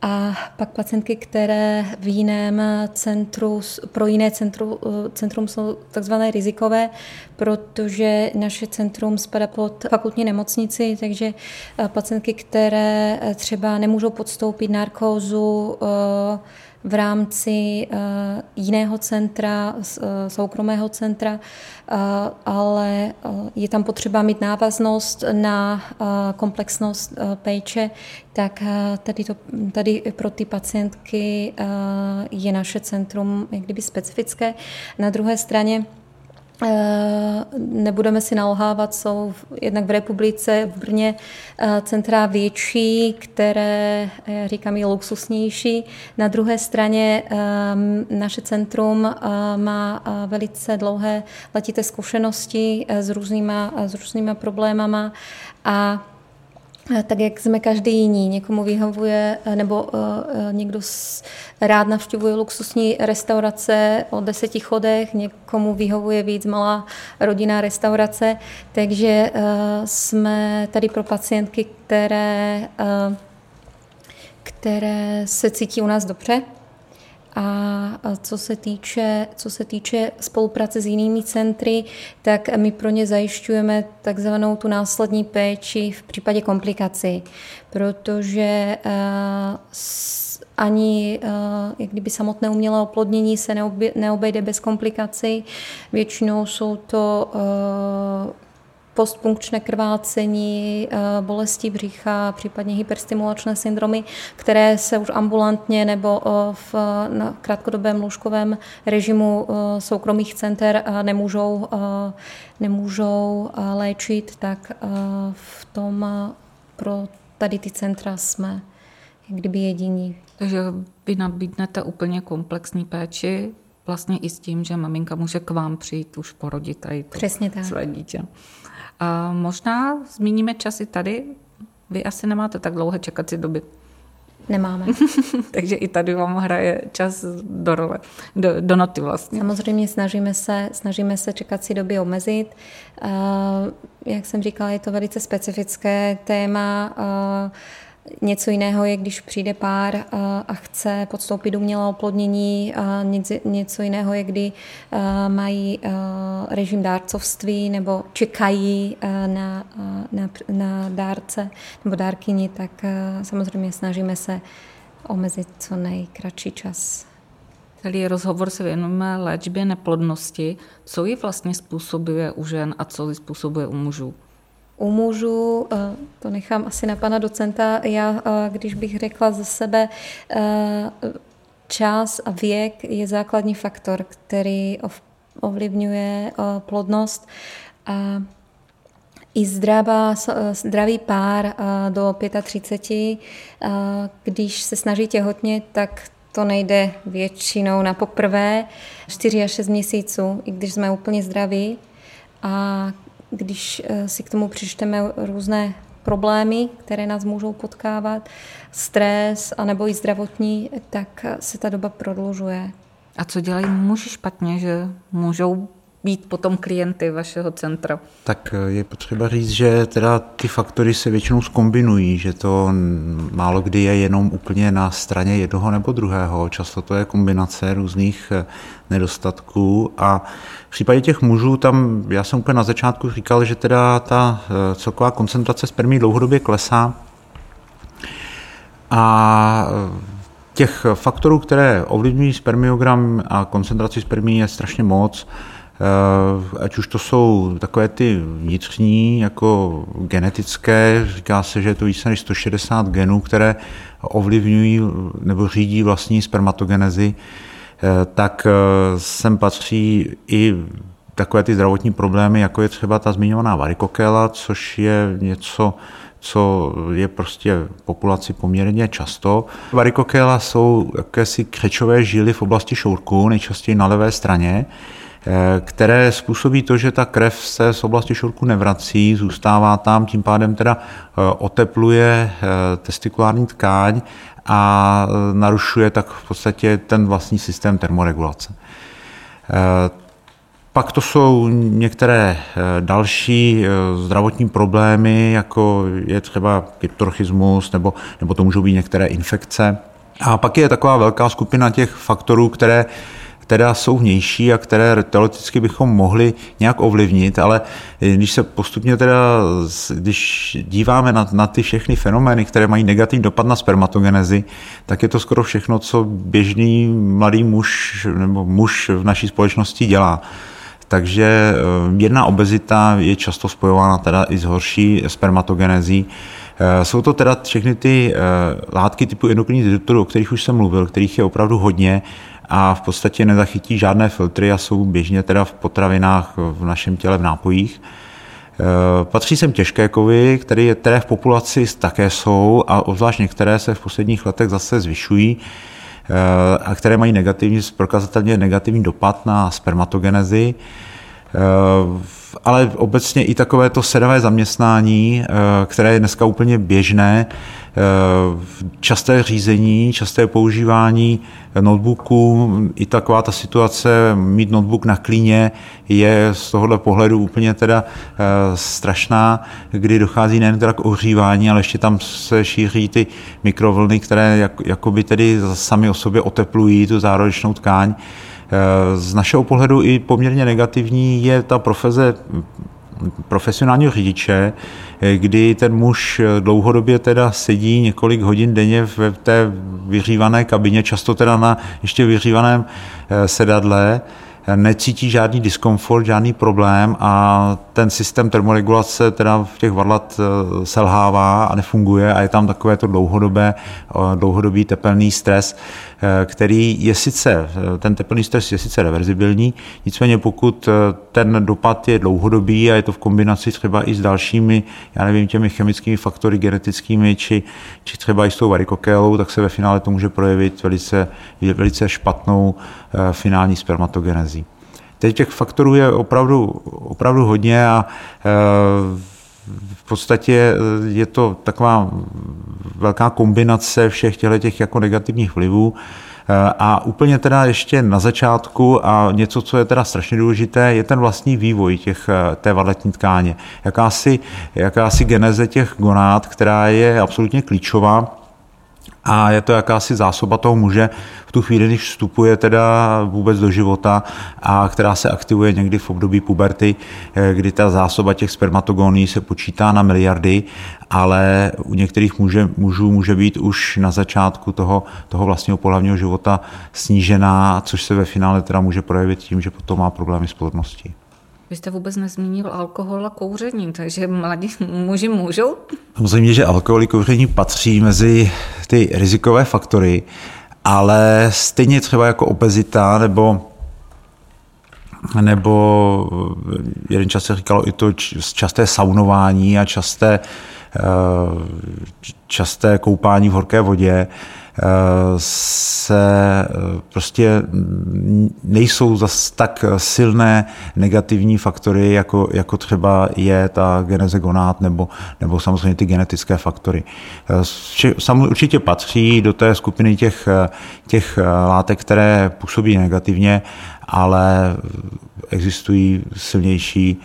a pak pacientky, které v jiném centru, pro jiné centru, centrum jsou takzvané rizikové, protože naše centrum spadá pod fakultní nemocnici, takže pacientky, které třeba nemůžou podstoupit narkózu, v rámci eh, jiného centra, eh, soukromého centra, eh, ale je tam potřeba mít návaznost na komplexnost péče, tak tady, to, tady pro ty pacientky je naše centrum jak kdyby specifické. Na druhé straně nebudeme si nalhávat, jsou jednak v republice, v Brně eh, centra větší, které, já říkám, je luxusnější. Na druhé straně eh, naše centrum má velice dlouhé letité zkušenosti s různýma, s různýma problémama a tak jak jsme každý jiný. Někomu vyhovuje, nebo uh, někdo rád navštěvuje luxusní restaurace o deseti chodech, někomu vyhovuje víc malá rodinná restaurace, takže uh, jsme tady pro pacientky, které, uh, které se cítí u nás dobře, a co se týče, co se týče spolupráce s jinými centry, tak my pro ně zajišťujeme takzvanou tu následní péči v případě komplikací, protože ani jak kdyby samotné umělé oplodnění se neobejde bez komplikací. Většinou jsou to postpunkčné krvácení, eh, bolesti břicha, případně hyperstimulačné syndromy, které se už ambulantně nebo eh, v krátkodobém lůžkovém režimu eh, soukromých center nemůžou, nemůžou léčit, tak v tom pro tady ty centra jsme kdyby jediní. Takže vy nabídnete úplně komplexní péči, vlastně i s tím, že maminka může k vám přijít už porodit tady to Přesně tak. své dítě. A možná zmíníme časy tady. Vy asi nemáte tak dlouhé čekací doby. Nemáme. Takže i tady vám hraje čas do role, do, do noty vlastně. Samozřejmě snažíme se, snažíme se čekací doby omezit. Uh, jak jsem říkala, je to velice specifické téma. Uh, Něco jiného je, když přijde pár eh, a chce podstoupit umělé oplodnění, něco jiného je, kdy eh, mají eh, režim dárcovství nebo čekají na, na, na dárce nebo dárkyni, tak samozřejmě snažíme se omezit co nejkratší čas. Celý rozhovor se věnujeme léčbě neplodnosti. Co ji vlastně způsobuje u žen a co ji způsobuje u mužů? U mužů, eh, to nechám asi na pana docenta, já, eh, když bych řekla ze sebe, eh, čas a věk je základní faktor, který ovlivňuje plodnost. A i zdravá, zdravý pár do 35, když se snaží těhotně, tak to nejde většinou na poprvé 4 až 6 měsíců, i když jsme úplně zdraví. A když eh, si k tomu přičteme různé problémy, které nás můžou potkávat, stres anebo i zdravotní, tak se ta doba prodlužuje. A co dělají muži špatně, že můžou být potom klienty vašeho centra? Tak eh, je potřeba říct, že teda ty faktory se většinou skombinují, že to málo kdy je jenom úplně na straně jednoho nebo druhého. Často to je kombinace různých eh, nedostatků a v případě těch mužů tam, já jsem úplně na začátku říkal, že teda ta eh, celková koncentrace spermí dlouhodobě klesá a těch faktorů, které ovlivňují spermiogram a koncentraci spermí je strašně moc. Eh, ať už to jsou takové ty vnitřní, jako genetické, říká se, že je to více než 160 genů, které ovlivňují nebo řídí vlastní spermatogenezi, eh, tak eh, sem patří i takové ty zdravotní problémy, jako je třeba ta zmiňovaná varikokéla, což je něco, co je prostě populaci poměrně často. Varikokéla jsou jakési křečové žíly v oblasti šourku, nejčastěji na levé straně, které způsobí to, že ta krev se z oblasti šourku nevrací, zůstává tam, tím pádem teda eh, otepluje eh, testikulární tkáň a narušuje tak v podstatě ten vlastní systém termoregulace. Pak to jsou některé eh, další eh, zdravotní problémy, jako je třeba kryptorchismus, nebo, nebo to můžou být některé infekce. A pak je taková velká skupina těch faktorů, které teda jsou vnější a které teoreticky bychom mohli nějak ovlivnit, ale když se postupně teda, když díváme na, na ty všechny fenomény, které mají negativní dopad na spermatogenezi, tak je to skoro všechno, co běžný mladý muž nebo muž v naší společnosti dělá. Takže jedna eh, obezita je často spojována teda i s horší spermatogenezí. Eh, jsou to teda všechny ty eh, látky typu endokrinních disruptorů, o kterých už jsem mluvil, kterých je opravdu hodně a v podstatě nezachytí žádné filtry a jsou běžně teda v potravinách v našem těle v nápojích. Patří sem těžké kovy, které, které v populaci také jsou a obzvlášť některé se v posledních letech zase zvyšují. Eh, a které mají negativní, prokazatelně negativní dopad na spermatogenezi. Eh, ale obecně i takové to sedavé zaměstnání, které je dneska úplně běžné, časté řízení, časté používání notebooku, i taková ta situace, mít notebook na klíně je z tohohle pohledu úplně teda strašná, kdy dochází nejen teda k ohřívání, ale ještě tam se šíří ty mikrovlny, které jak, jakoby tedy sami o sobě oteplují tu zárodečnou tkáň. Z našeho pohledu i poměrně negativní je ta profeze profesionálního řidiče, kdy ten muž dlouhodobě teda sedí několik hodin denně v té vyřívané kabině, často teda na ještě vyřívaném eh, sedadle, necítí žádný diskomfort, žádný problém a ten systém termoregulace teda v těch varlat eh, selhává a nefunguje a je tam takové to dlouhodobé, eh, dlouhodobý tepelný stres, eh, který je sice, ten tepelný stres je sice reverzibilní, nicméně pokud ten dopad je dlouhodobý a je to v kombinaci třeba i s dalšími, já nevím, těmi chemickými faktory genetickými, či, či třeba i s tou varikokélou, tak se ve finále to může projevit velice, velice špatnou finální spermatogenezí. Teď těch faktorů je opravdu, opravdu hodně a e, v podstatě e, je to taková velká kombinace všech těchto těch jako negativních vlivů. E, a úplně teda ještě na začátku a něco, co je teda strašně důležité, je ten vlastní vývoj těch, té vadletní tkáně. Jakási, jakási geneze těch gonád, která je absolutně klíčová a je to jakási zásoba toho muže v tu chvíli, když vstupuje teda vůbec do života a která se aktivuje někdy v období puberty, eh, kdy ta zásoba těch spermatogoní se počítá na miliardy, ale u některých muže, mužů může být už na začátku toho, toho vlastního pohlavního života snížená, což se ve finále teda může projevit tím, že potom má problémy s plodností. Vy jste vůbec nezmínil alkohol a kouření, takže mladí muži můžou? Samozřejmě, že alkohol a kouření patří mezi ty rizikové faktory, ale stejně třeba jako obezita nebo nebo jeden čas se říkalo i to časté saunování a časté, eh, časté koupání v horké vodě, se eh, prostě nejsou zas tak silné negativní faktory, jako, jako třeba je ta geneze gonát nebo, nebo samozřejmě ty genetické faktory. Eh, Samozřejmě určitě patří do té skupiny těch, těch látek, které působí negativně, ale existují silnější,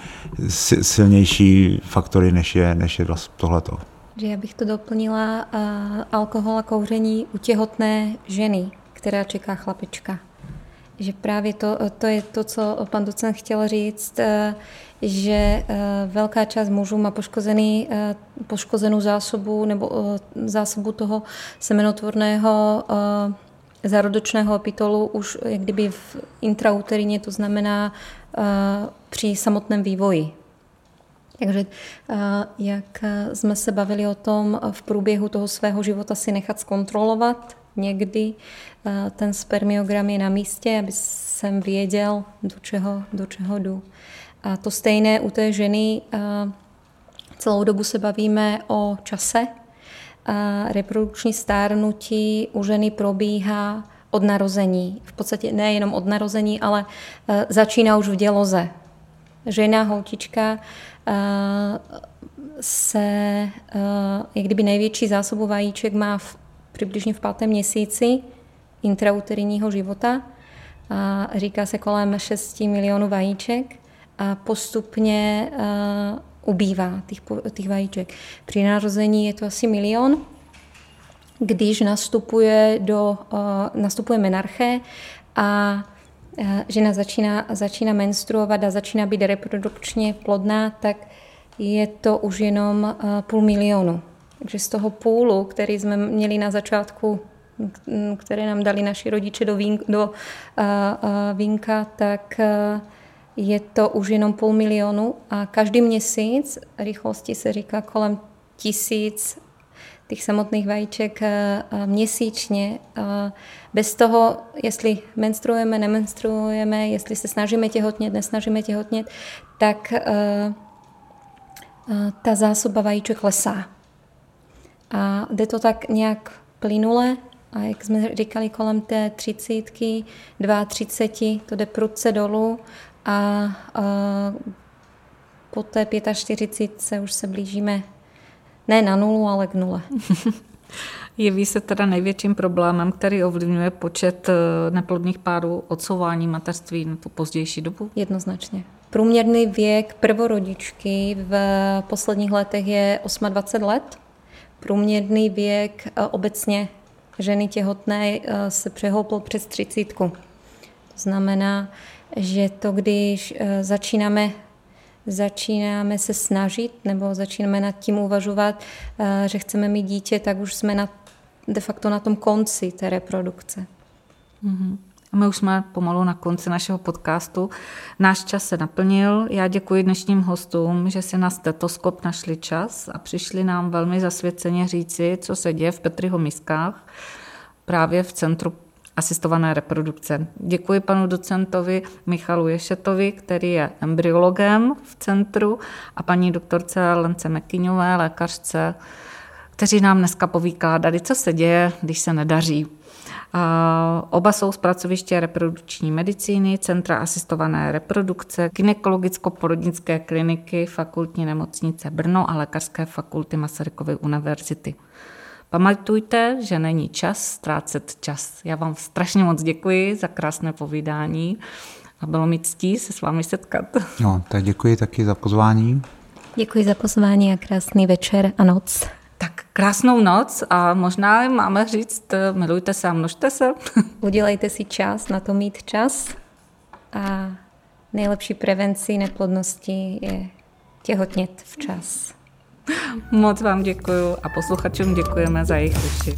silnější faktory, než je, než je tohleto. Že já bych to doplnila alkohol a kouření u těhotné ženy, která čeká chlapička. Že právě to, to je to, co pan docent chtěl říct, uh, že uh, velká část mužů má poškozený, uh, poškozenou zásobu nebo zásobu toho semenotvorného zárodočného opitolu už jak kdyby v intrauterině, to znamená při samotném vývoji takže jak jsme se bavili o tom v průběhu toho svého života si nechat zkontrolovat někdy ten spermiogram je na místě, aby jsem věděl, do čeho, do čeho jdu. A to stejné u té ženy, celou dobu se bavíme o čase. Reprodukční stárnutí u ženy probíhá od narození. V podstatě nejenom od narození, ale začíná už v děloze. Žena, holčička se, jak kdyby největší zásobu vajíček má v, přibližně v pátém měsíci intrauterijního života. A říká se kolem 6 milionů vajíček a postupně ubývá těch, těch vajíček. Při narození je to asi milion, když nastupuje, do, nastupuje menarche a žena začíná, začíná menstruovat a začíná být reprodukčně plodná, tak je to už jenom uh, půl milionu. Takže z toho půlu, který jsme měli na začátku které nám dali naši rodiče do, vín, do uh, vínka, tak je to už jenom půl milionu a každý měsíc rychlosti se říká kolem tisíc těch samotných vajíček měsíčně. Bez toho, jestli menstruujeme, nemenstruujeme, jestli se snažíme těhotnět, nesnažíme těhotnět, tak ta zásoba vajíček klesá. A jde to tak nějak plynule a jak jsme říkali, kolem té třicítky, 32, to jde prudce dolů a, a po té 45 se už se blížíme ne na nulu, ale k nule. Jeví se teda největším problémem, který ovlivňuje počet eh, neplodných párů odsouvání mateřství na tu pozdější dobu? Jednoznačně. Průměrný věk prvorodičky v posledních letech je 28 let. Průměrný věk eh, obecně ženy těhotné eh, se přehoupl přes třicítku. To znamená, že to, když začínáme začínáme se snažit nebo začínáme nad tím uvažovat, eh, že chceme mít dítě, tak už jsme na, de facto na tom konci té reprodukce. Mm-hmm. A my už jsme pomalu na konci našeho podcastu. Náš čas se naplnil. Já děkuji dnešním hostům, že si na stetoskop našli čas a přišli nám velmi zasvěceně říci, co se děje v Petriho miskách, právě v Centru asistované reprodukce. Děkuji panu docentovi Michalu Ješetovi, který je embryologem v centru a paní doktorce Lence Mekyňové, lékařce, kteří nám dneska povykládali, co se děje, když se nedaří. Oba jsou z pracoviště reprodukční medicíny, Centra asistované reprodukce, gynekologicko-porodnické kliniky, fakultní nemocnice Brno a lékařské fakulty Masarykovy univerzity. Pamatujte, že není čas ztrácet čas. Já vám strašně moc děkuji za krásné povídání a bylo mi ctí se s vámi setkat. No, tak děkuji taky za pozvání. Děkuji za pozvání a krásný večer a noc. Tak krásnou noc a možná máme říct, milujte se a množte se. Udělejte si čas, na to mít čas a nejlepší prevencí neplodnosti je těhotnět včas. Moc vám děkuju a posluchačům děkujeme za jejich uši.